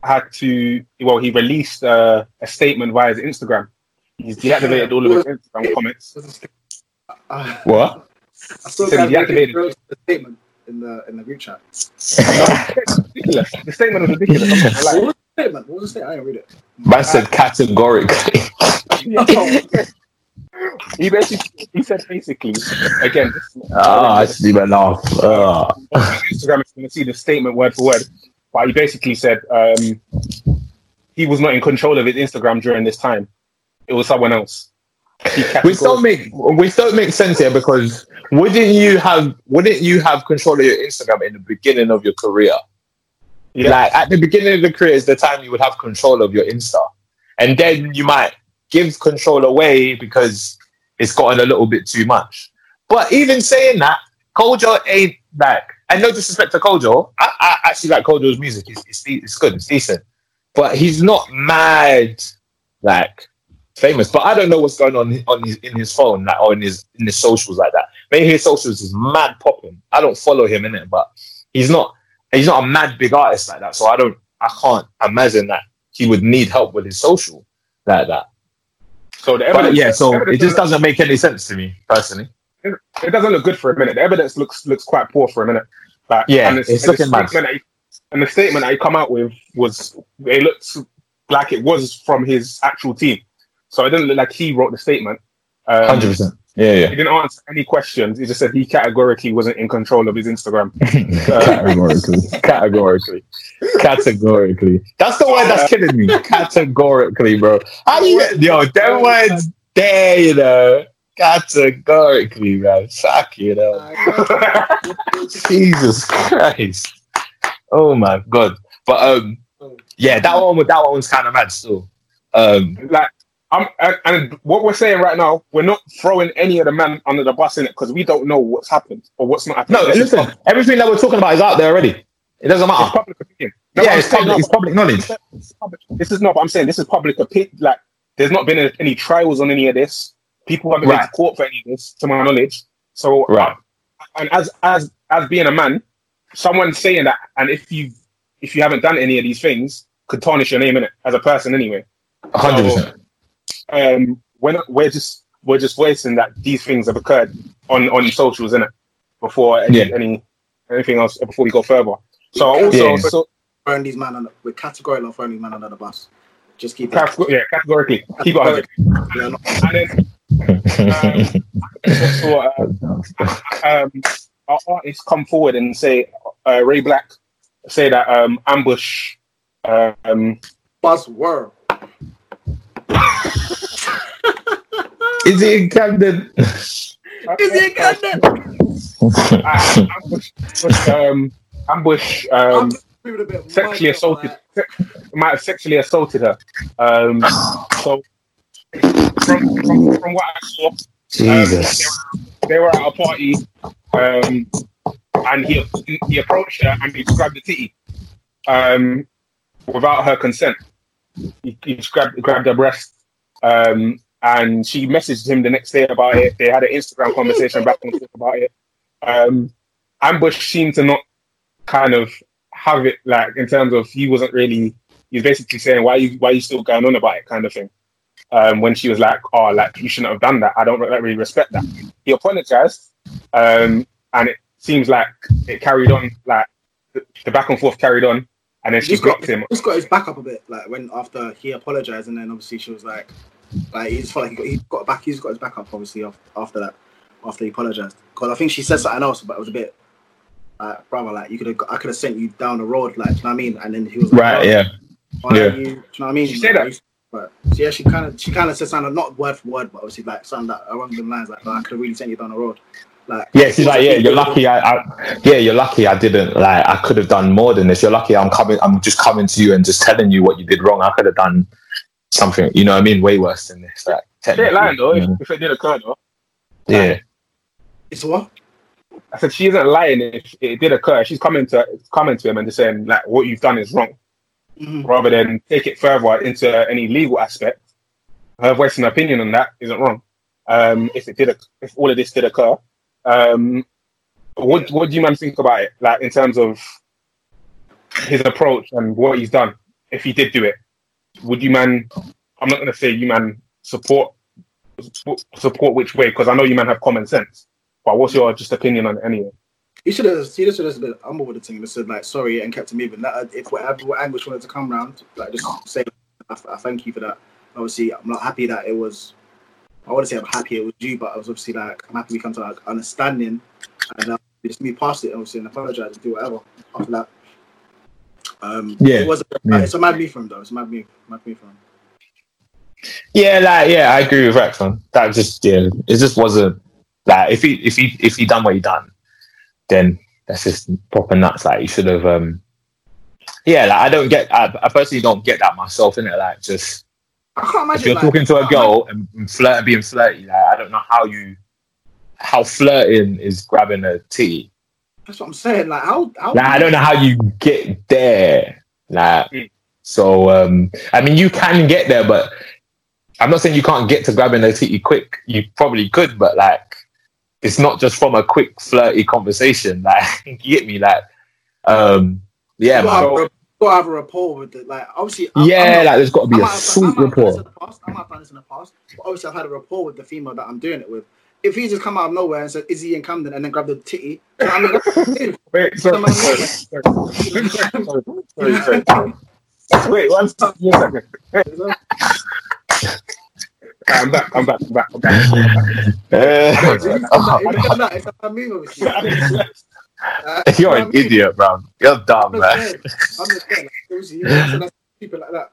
had to. Well, he released uh, a statement via his Instagram. He's deactivated all of his Instagram comments. Uh, What? I saw So guys he making deactivated- a statement in the in the group chat. ridiculous. The statement was ridiculous. I'm not gonna. What was the statement? What was the statement? I didn't read it. Man said categorically. he basically he said basically again this, oh, I see my laugh. On Instagram is going to see the statement word for word but he basically said um, he was not in control of his Instagram during this time it was someone else We Which don't make which don't make sense here because wouldn't you have wouldn't you have control of your Instagram in the beginning of your career? Yeah. Like at the beginning of the career is the time you would have control of your Insta, and then you might give control away because it's gotten a little bit too much. But even saying that, Kojo ain't like, and no disrespect to Kojo, I, I actually like Kojo's music. It's, it's it's good, it's decent, but he's not mad like famous. But I don't know what's going on on his in his phone, like or in his in his socials like that. Maybe his socials is mad popping. I don't follow him in it, but he's not he's not a mad big artist like that. So I don't I can't imagine that he would need help with his social like that. so the But yeah, so evidence it just doesn't make any sense to me personally. it doesn't look good for a minute the evidence looks looks quite poor for a minute like, Yeah, and the, it's and looking mad. he- and the statement that he come out with was it looked like it was from his actual team so it didn't look like he wrote the statement um, Hundred percent. Yeah, yeah. He didn't answer any questions. He just said he categorically wasn't in control of his Instagram. categorically, categorically, categorically. That's the word that's killing me. Categorically, bro. How do you, yo, them words there, you know, categorically, man. Fuck you know. Jesus Christ. Oh my god. But um, yeah, that one, that one was kind of mad still. Um, like, I'm, and, and what we're saying right now, we're not throwing any of the men under the bus in it because we don't know what's happened or what's not happened. no, This listen, pub- everything that we're talking about is out there already. It doesn't it's matter. public opinion. No, Yeah, it's public, no, it's public knowledge. This is is not. But I'm saying this is public opinion. Like, there's not been any trials on any of this. People haven't been Right. to court for any of this, to my knowledge. So, Right. and as as as being a man, someone saying that, and if you if you haven't done any of these things, could tarnish your name in it as a person anyway. hundred percent. Um, when we're just we're just voicing that these things have occurred on on socials, innit? Before any, Yeah. any anything else, before we go further. So I also Yeah. so, throwing these man on, we're categorically not throwing these man under the bus. Just keep it. yeah, categorically keep it on it. Yeah, And then also, uh, um, our artists come forward and say uh, Ray BLK say that um, ambush um, bus word. Is it in Camden? Is it Camden? uh, ambush, ambush, um, ambush um, Moving a bit sexually assaulted se- might have sexually assaulted her. Um, so from, from, from what I saw, Jesus. they were at a party, um, and he he approached her and he grabbed the titty, um, without her consent. He, he just grabbed grabbed her breast, um, and she messaged him the next day about it. They had an Instagram conversation back and forth about it. Um, Ambush seemed to not kind of have it like in terms of he wasn't really. He was basically saying why you why you still going on about it kind of thing. Um, when she was like, "Oh, like you shouldn't have done that. I don't really respect that." He apologized, um, and it seems like it carried on. Like the, back and forth carried on, and then she He's got, blocked him. he's got his back up a bit, like when after he apologized, and then obviously she was like, like he just felt like he got, back, he's got his back up obviously after that, after he apologized, because I think she said something else, but it was a bit, like, brother, like you could have, I could have sent you down the road, like, do you know what I mean? And then he was like, Right, "Oh, yeah. why yeah. are you, do you know what I mean? She said that. But yeah, she kind of, she kind of said something not word for word, but obviously like something that along the lines, like, oh, I could have really sent you down the road, like, Yeah, she's like, yeah, you're lucky. I, I, yeah, you're lucky. I didn't like. I could have done more than this. You're lucky. I'm coming. I'm just coming to you and just telling you what you did wrong. I could have done something. You know what I mean? Way worse than this. Like, She ain't lying though. If, if it did occur though, yeah, It's what? I said she isn't lying. If it did occur, she's coming to coming to him and just saying like what you've done is wrong, Mhm. rather than take it further into any legal aspect. Her voicing an opinion on that isn't wrong. Um, if it did, if all of this did occur, um, what what do you man think about it? Like in terms of his approach and what he's done. If he did do it, would you man? I'm not going to say you man support support which way because I know you man have common sense. But what's your just opinion on it anyway? You should have. He should have been humble with the thing and said like sorry and kept it moving. That if whatever what anguish wanted to come round, like just say I, I thank you for that. Obviously, I'm not happy that it was. I want to say I'm happy it was you, but I was obviously like I'm happy we come to like understanding, and uh, just move past it. Obviously, and apologize and do whatever after that. Um, Yeah. it was. Yeah. It's a mad move from though. It's a mad move. Mad move from yeah, like yeah. I agree with Rex on that. Just yeah, it just wasn't like if he if he if he done what he done, then that's just proper nuts. Like he should have. um Yeah, like I don't get. I, I personally don't get that myself in it. Like just I can't imagine. if you're like, talking to a girl and, and flirt being flirty, like I don't know how you how flirting is grabbing a titty. That's what I'm saying. Like how how Like I don't know how you get there. Like Mm. so um I mean you can get there, but I'm not saying you can't get to grabbing a titty quick. You probably could, but like it's not just from a quick flirty conversation. Like you get me? Like um yeah, you gotta, man. have, a- you gotta have a rapport with it. Like obviously, I'm- I'm Yeah, not- like there's gotta I be might a sweet might have done this rapport. in the past. I might have done this in the past, but obviously I've had a rapport with the female that I'm doing it with. If he just come out of nowhere and said, "Is he in Camden?" and then grab the titty, you know what I mean, that's Wait, sorry, Come on, sorry, sorry, sorry, sorry, sorry. Wait, one second. One second. Wait, I'm back. I'm back. I'm back. I'm back. Uh, If you come out, it's a move, obviously. Uh, You're an what I mean? idiot, bro. You're dumb, I'm man. I'm just saying. Like, obviously, you know, people like that.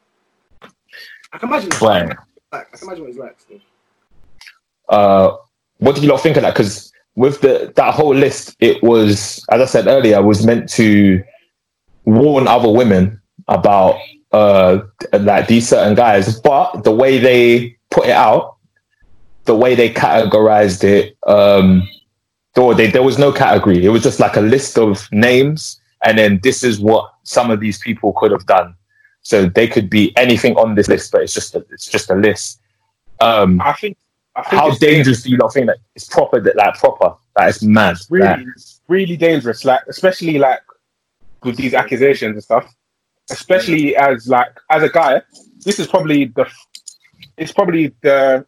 I can imagine. Like, I can imagine what like. Still. uh, what did you lot think of that? Because with the that whole list, it was, as I said earlier, was meant to warn other women about uh, like these certain guys. But the way they put it out, the way they categorized it, um, or they, there was no category. It was just like a list of names, and then this is what some of these people could have done. So they could be anything on this list, but it's just a, it's just a list. Um, I think. How dangerous do you not think that it's proper that like proper that it's mad really, Like, it's really dangerous. Like, especially like with these accusations and stuff. Especially as like as a guy, this is probably the it's probably the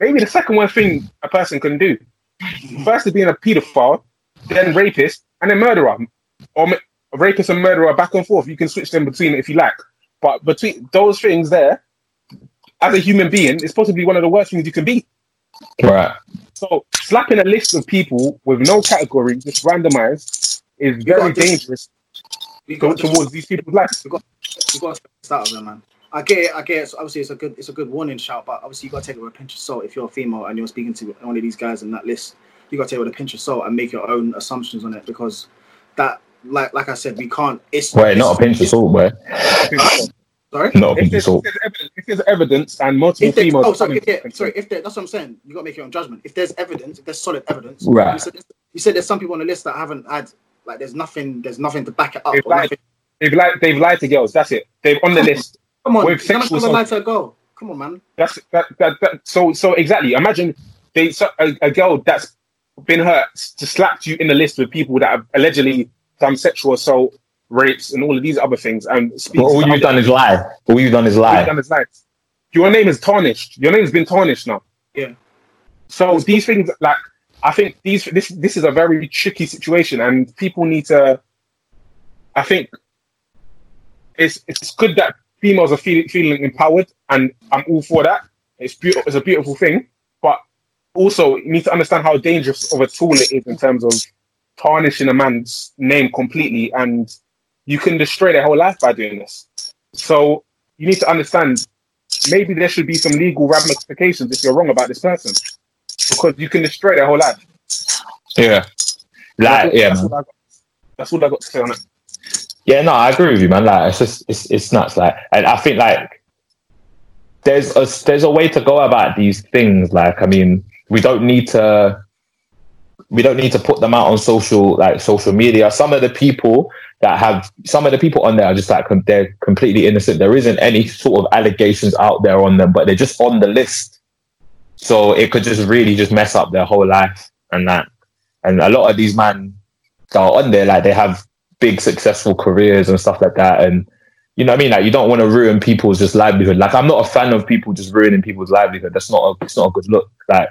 maybe the second worst thing a person can do. First is being a paedophile, then rapist, and then murderer, or ma- rapist and murderer back and forth. You can switch them between if you like, but between those things there, as a human being, it's possibly one of the worst things you can be. Right. So slapping a list of people with no category, just randomized, is very dangerous We to- got to towards these people's lives. you got to start with them, man. I get it. I get it. So obviously, it's a good, it's a good warning shout, but obviously, you got to take it with a pinch of salt. If you're a female and you're speaking to one of these guys in that list, you got to take it with a pinch of salt and make your own assumptions on it because that, like, like I said, we can't. It's Wait, not a pinch of salt, boy. Sorry. Not a If there's, if there's evidence, if there's evidence and multiple If females, oh, sorry, if there, sorry. If there, that's what I'm saying. You've got to make your own judgment. If there's evidence, if there's solid evidence, Right. You said, you said there's some people on the list that haven't had, like, there's nothing, there's nothing to back it up. They've or lied. they've lied, they've lied to girls. That's it. They've on the list. Come on, With sexual gonna lie to a girl. Come on, man. That's that, that, that so so exactly. Imagine they so, a, a girl that's been hurt to slap you in the list with people that have allegedly done sexual assault, rapes, and all of these other things. And speaks But all you've done is lie. All you've done is lie. done is lie. Your name is tarnished. Your name's been tarnished now. Yeah. So these things, like I think these this this is a very tricky situation, and people need to. I think it's it's good that females are feeling feeling empowered, and I'm all for that. It's beautiful. It's a beautiful thing, but also you need to understand how dangerous of a tool it is in terms of tarnishing a man's name completely, and you can destroy their whole life by doing this. So you need to understand maybe there should be some legal ramifications if you're wrong about this person, because you can destroy their whole life. Yeah. Like, yeah, that's, all I got, that's all I got to say on it. Yeah, no, I agree with you, man. Like, it's just, it's, it's nuts. Like, and I think like there's a, there's a way to go about these things. Like, I mean, we don't need to, we don't need to put them out on social, like social media. Some of the people that have, some of the people on there are just like, they're completely innocent. There isn't any sort of allegations out there on them, but they're just on the list. So it could just really just mess up their whole life and that. And a lot of these men that are on there, like they have big successful careers and stuff like that. And you know what I mean? Like you don't want to ruin people's just livelihood. Like I'm not a fan of people just ruining people's livelihood. That's not a it's not a good look. Like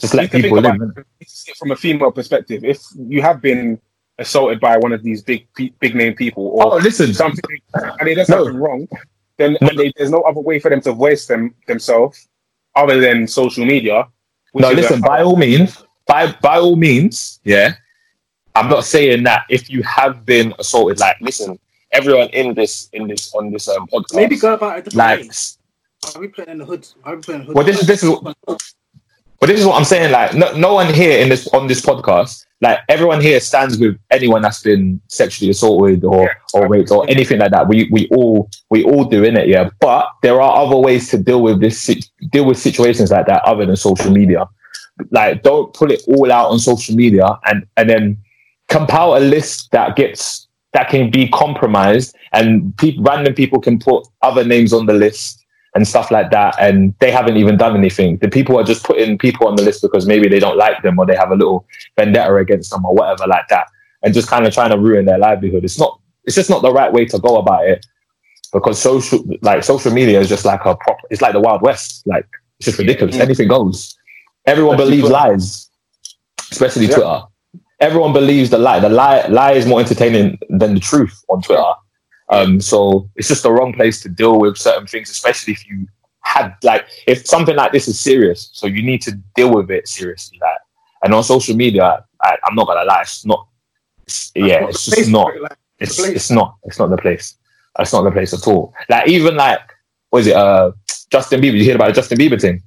Just let people live, it. You need to see it from a female perspective. If you have been assaulted by one of these big big name people or oh listen, something and it does No. something wrong, then No. they, there's no other way for them to voice them themselves other than social media. no is a- listen, by all means, by by all means, yeah. I'm not saying that if you have been assaulted, like listen, everyone in this in this on this um podcast Maybe go about it a like way. Are we playing in the hood? Are we playing in the hood? Well, this is- this is- But this is what I'm saying. Like, no, no one here in this on this podcast, like everyone here stands with anyone that's been sexually assaulted or or raped or anything like that. We we all we all do in it, yeah. But there are other ways to deal with this deal with situations like that other than social media. Like, don't put it all out on social media and and then compile a list that gets that can be compromised and pe- random people can put other names on the list and stuff like that, and they haven't even done anything. The people are just putting people on the list because maybe they don't like them or they have a little vendetta against them or whatever like that, and just kind of trying to ruin their livelihood. It's not. It's just not the right way to go about it because social, like social media, is just like a prop. It's like the wild west. Like it's just ridiculous. Yeah. Anything goes. Everyone Especially believes Twitter. lies, especially Yeah. Twitter. Everyone believes the lie. The lie lie is more entertaining than the truth on Twitter. Um, so it's just the wrong place to deal with certain things, especially if you had like if something like this is serious. So you need to deal with it seriously. Like, and on social media, I, I'm not gonna lie, it's not. It's, yeah, it's just not. Like, It's it's not. It's not the place. It's not the place at all. Like even like what is it? Uh, Justin Bieber. You hear about the Justin Bieber thing?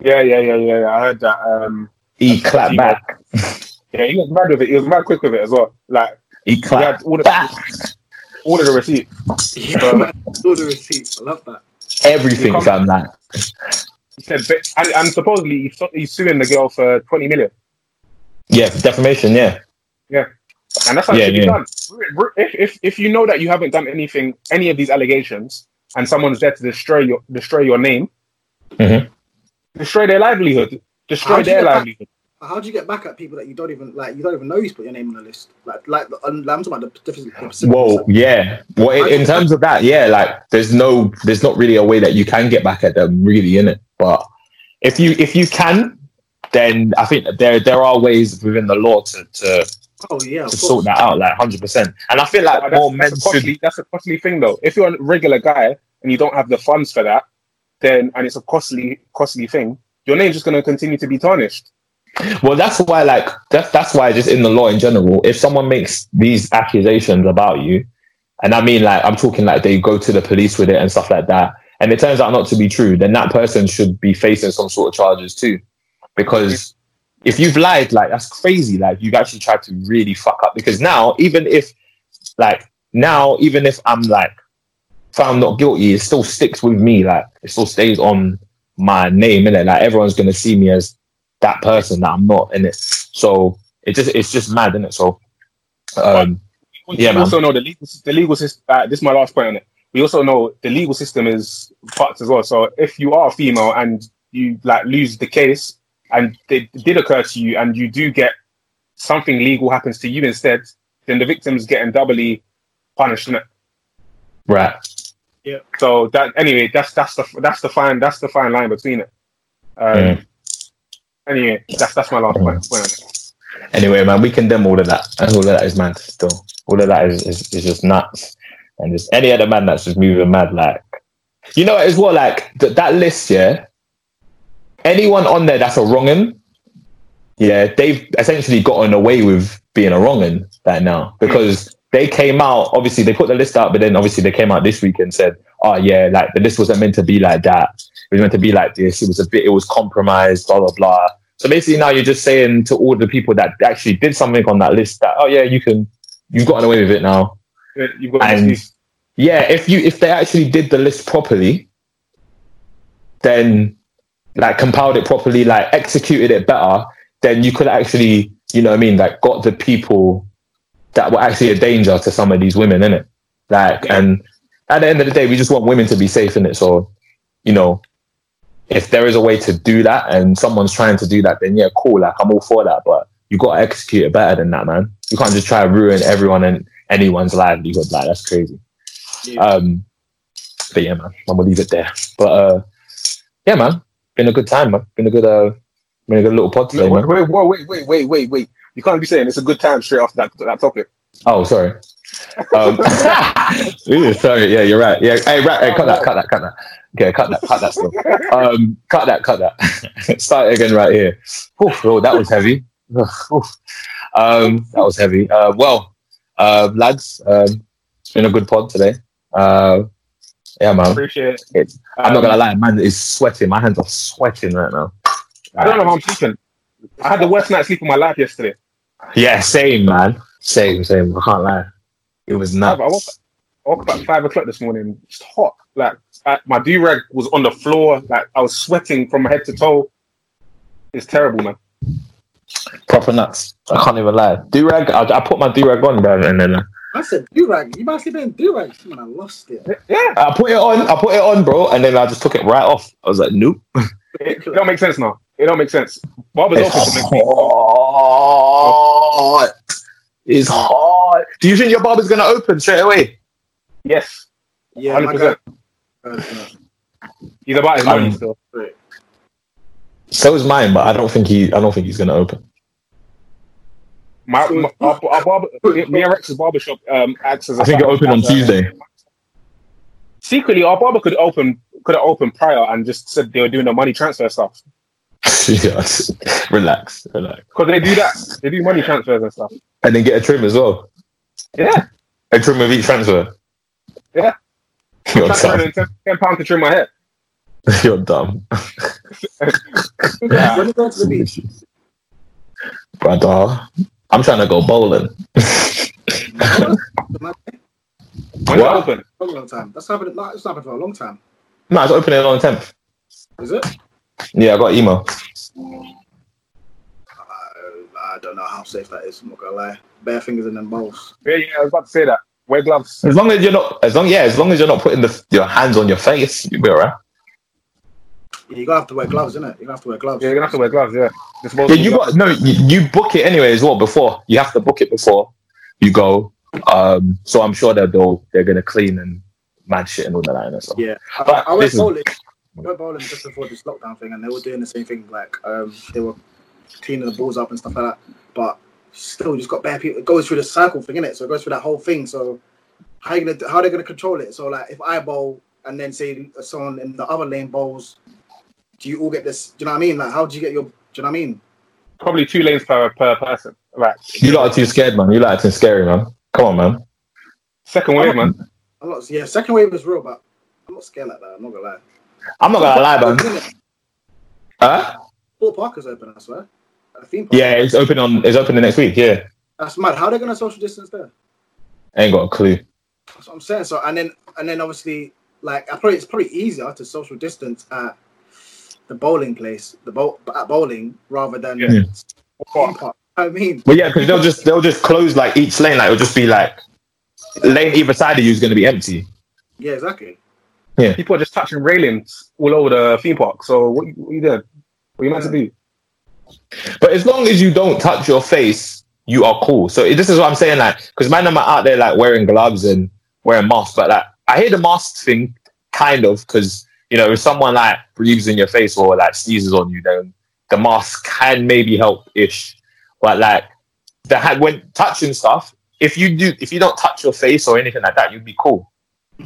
Yeah, yeah, yeah, yeah. yeah. I heard that. Um, He clapped back. yeah, he was mad with it. He was mad quick with it as well. Like He he clapped all the back. Oh, all of the receipt. yeah, man. All the receipts. I love that. Everything, fam. That. He said, but- and, and supposedly he's, he's suing the girl for twenty million. yeah, defamation. Yeah, Yeah. And that's how Yeah, it should yeah. be done. If, if if you know that you haven't done anything, any of these allegations, and someone's there to destroy your destroy your name, Mhm. destroy their livelihood, destroy their get back? livelihood. How do you get back at people that you don't even like? You don't even know who's put your name on the list. Like, like I'm talking about the difference. the specific- Well, yeah. Well, in, in terms of that, yeah, like there's no, there's not really a way that you can get back at them, really, in it. But if you if you can, then I think there there are ways within the law to to, oh yeah, to sort that out, like hundred percent. And I feel like But more that's, men that's, a should. costly, that's a costly thing, though. If you're a regular guy and you don't have the funds for that, then and it's a costly, costly thing, your name's just going to continue to be tarnished. Well, that's why, like, that's that's why, just in the law in general, if someone makes these accusations about you, and I mean, like, I'm talking like they go to the police with it and stuff like that, and it turns out not to be true, then that person should be facing some sort of charges too, because if you've lied, like, that's crazy. Like, you've actually tried to really fuck up. Because now, even if, like, now, even if I'm like found not guilty, it still sticks with me. Like, it still stays on my name, innit? Like, everyone's gonna see me as that person that I'm not in it. So it just it's just mad, isn't it? So um We Yeah, man. also know the legal, the legal system. Uh, this is my last point on it. We also know the legal system is fucked as well. So if you are a female and you like lose the case and it did occur to you and you do get something legal happens to you instead, then the victim's getting doubly punished, innit? right. Yeah. So that anyway, that's that's the that's the fine that's the fine line between it. Um, Mm. Anyway, that's that's my last point. it. Anyway, man, we condemn all of that. All of that is mad still. All of that is, is, is just nuts. And just any other man that's just moving mad, like you know as well, like th- that list, yeah. Anyone on there that's a wrongin, yeah, they've essentially gotten away with being a wrongin right now because they came out. Obviously, they put the list out, but then obviously they came out this week and said, "Oh yeah, like the list wasn't meant to be like that. It was meant to be like this. It was a bit. It was compromised. Blah blah blah." So basically, now you're just saying to all the people that actually did something on that list that, "Oh yeah, you can, you've gotten away with it now." You've got And- Yeah, if you if they actually did the list properly, then like compiled it properly, like executed it better, then you could actually, you know what I mean, like got the people that were actually a danger to some of these women, in it. Like Yeah. and at the end of the day, we just want women to be safe in it. So, you know, if there is a way to do that and someone's trying to do that, then yeah, cool. Like I'm all for that. But you gotta execute it better than that, man. You can't just try to ruin everyone and anyone's livelihood. Like that's crazy. Yeah. Um, but yeah, man, I'm gonna leave it there. But uh, yeah, man, been a good time, man. Been a good uh, been a good little pod today, wait, man. wait, wait, wait, wait, wait, wait, wait. You can't be saying it's a good time straight after that that topic. Oh, sorry. Um, ooh, sorry. Yeah, you're right. Yeah, hey, right, hey, cut that, cut that, cut that. Okay, cut that, cut that still. Um, cut that, cut that. Start again right here. Oof, oh, that was heavy. Um, that was heavy. Uh, well, uh, lads, um, it's been a good pod today. Uh, yeah, man. Appreciate it. It's, I'm not Um, gonna lie, man. It's sweating. My hands are sweating right now. I don't know how I'm sleeping. I had the worst night's sleep of my life yesterday. Yeah, same, man. Same, same. I can't lie. It was I, nuts. I woke, I woke up at five o'clock this morning, It's hot. Like I, my do rag was on the floor. Like I was sweating from head to toe. It's terrible, man. Proper nuts. I can't even lie. Do rag. I, I put my do rag on, bro, and then uh, I said do rag. You might sleep in do rag. Man, I lost it. Yeah, I put it on. I put it on, bro, and then I just took it right off. I was like, nope. it, it don't make sense now. It don't make sense. Barbers It's open to make me. hot. It's hot. Do you think your barber's gonna open straight away? Yes, Yeah, hundred my percent. guy. Uh, He's about his money Um, still. So is mine, but I don't think he. I don't think he's gonna open. My, my our, our barber, me and Rex's barbershop um, acts as. a I think it opened on a- Tuesday. Secretly, our barber could open could have opened prior and just said they were doing the money transfer stuff yes. Relax, relax, because they do that. They do money transfers and stuff. and then get a trim as well. Yeah, A trim with each transfer. Yeah. You're dumb. 10, 10 pounds to trim my hair. You're dumb. Yeah. When go to the beach, Brother, I'm trying to go bowling. man, When What? it open, a long time. That's happened. no, It's happened for a long time. No, it's opening on the 10th. Is it? Yeah, I got email. I, I don't know how safe that is. I'm not gonna lie. Bare fingers in them bowls. yeah, yeah, I was about to say that. Wear gloves. As long as you're not, as long, yeah, as long as you're not putting the, your hands on your face, you'll be alright. You're gonna have to wear gloves, isn't it? You're gonna have to wear gloves. Yeah, you're gonna have to wear gloves. Yeah. Yeah, you gloves. got no. You, you book it anyway as well before. You have to book it before you go. Um, so I'm sure that they'll they're gonna clean and mad shit and all that kind of stuff. Yeah, I, But I went listen. bowling. I went bowling just before this lockdown thing, and they were doing the same thing. Like, um, they were cleaning the balls up and stuff like that. But still, you just got bad people. It goes through the cycle thing, innit? So it goes through that whole thing. So how you gonna how are they gonna control it? So like, if I bowl and then say someone in the other lane bowls, do you all get this? Do you know what I mean? Like, how do you get your? Do you know what I mean? Probably two lanes per per person. Right. You lot are too scared, man. You lot are too scary, man. Come on, man. Second wave, man. I'm not. Yeah, second wave is real, but I'm not scared like that. I'm not gonna lie. I'm not gonna lie, man. Huh? Thorpe Park is open, I swear. Theme park. Yeah, it's open on. It's open the next week. Yeah, That's mad. How are they gonna social distance there? ain't got a clue. That's what I'm saying. So and then and then obviously like I probably it's probably easier to social distance at the bowling place, the bowl at bowling rather than Yeah. theme park. I mean, But yeah, because they'll just they'll just close like each lane. Like it'll just be like lane either side of you is gonna be empty. yeah, exactly. People are just touching railings all over the theme park. So what, you- what you doing? What you meant to do? But as long as you don't touch your face, you are cool. So this is what I'm saying, like, because man, I'm out there like wearing gloves and wearing masks, but like I hear the mask thing kind of because you know if someone like breathes in your face or like sneezes on you, then the mask can maybe help ish. But like the when touching stuff, if you do if you don't touch your face or anything like that, you'd be cool.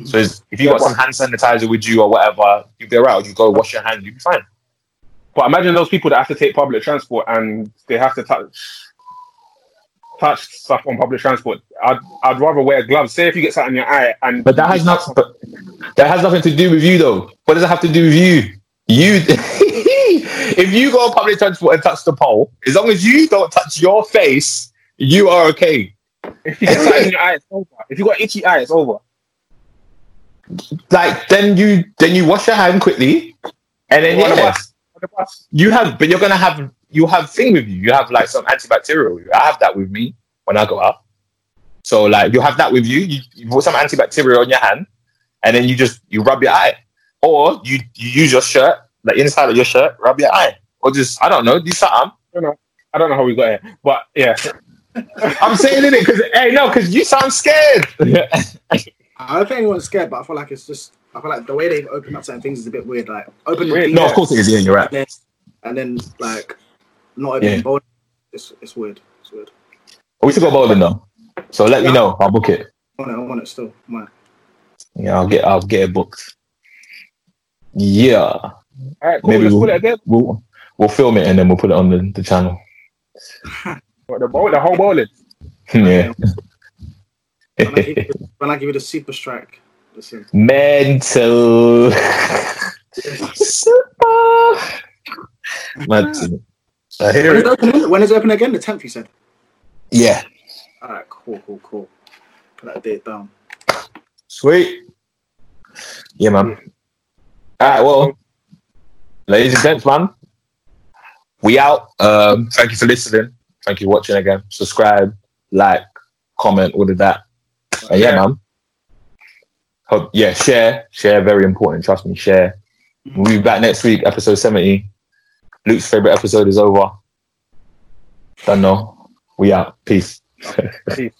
So if you got some hand sanitizer with you or whatever, you'd be alright. You go wash your hands, you'd be fine. But imagine those people that have to take public transport and they have to touch touch stuff on public transport. I'd I'd rather wear gloves. Say if you get something in your eye and But that has not. But that has nothing to do with you, though. What does it have to do with you? You, if you go on public transport and touch the pole, as long as you don't touch your face, you are okay. if you get something in your eye, it's over. If you got itchy eye, it's over. Like then you then you wash your hand quickly, and then On the yeah, bus. On you have. But you're gonna have you have thing with you. You have like some antibacterial. I have that with me when I go out. So like you have that with you. You, you put some antibacterial on your hand, and then you just you rub your eye, or you you use your shirt, like inside of your shirt, rub your eye, or just I don't know, do something. I don't know. I don't know how we got here, but yeah, I'm saying it because hey no, because you sound scared. I don't think anyone's scared, but I feel like it's just I feel like the way they've opened up certain things is a bit weird. Like open the Weird. no, of course it is. Yeah, you're right. and then, and then like not opening Yeah. bowling. It's it's weird. It's weird. Oh, we still got bowling though, so let me know. I'll book it. I want it. I want it still. I. Yeah, I'll get I'll get it booked. Yeah, all right, cool. Maybe Let's we'll- put it again. we'll we'll film it and then we'll put it on the, the channel. What, the bowl, the whole bowling. yeah. When I, give you, when I give you the super strike, listen. Mental. Super. Mental. I hear When is, it. open, when is it open again? The tenth, you said. Yeah. All right, cool, cool, cool. Put that date down. Sweet. Yeah, man. All right, well, ladies and gents, man, we out. Um, thank you for listening. Thank you for watching again. Subscribe, like, comment, all of that. And yeah, man. Hope, oh, yeah, share. Share, very important. Trust me, share. Mm. We'll be back next week, episode 70. Luke's favorite episode is over. Don't know. We out. Peace. Peace.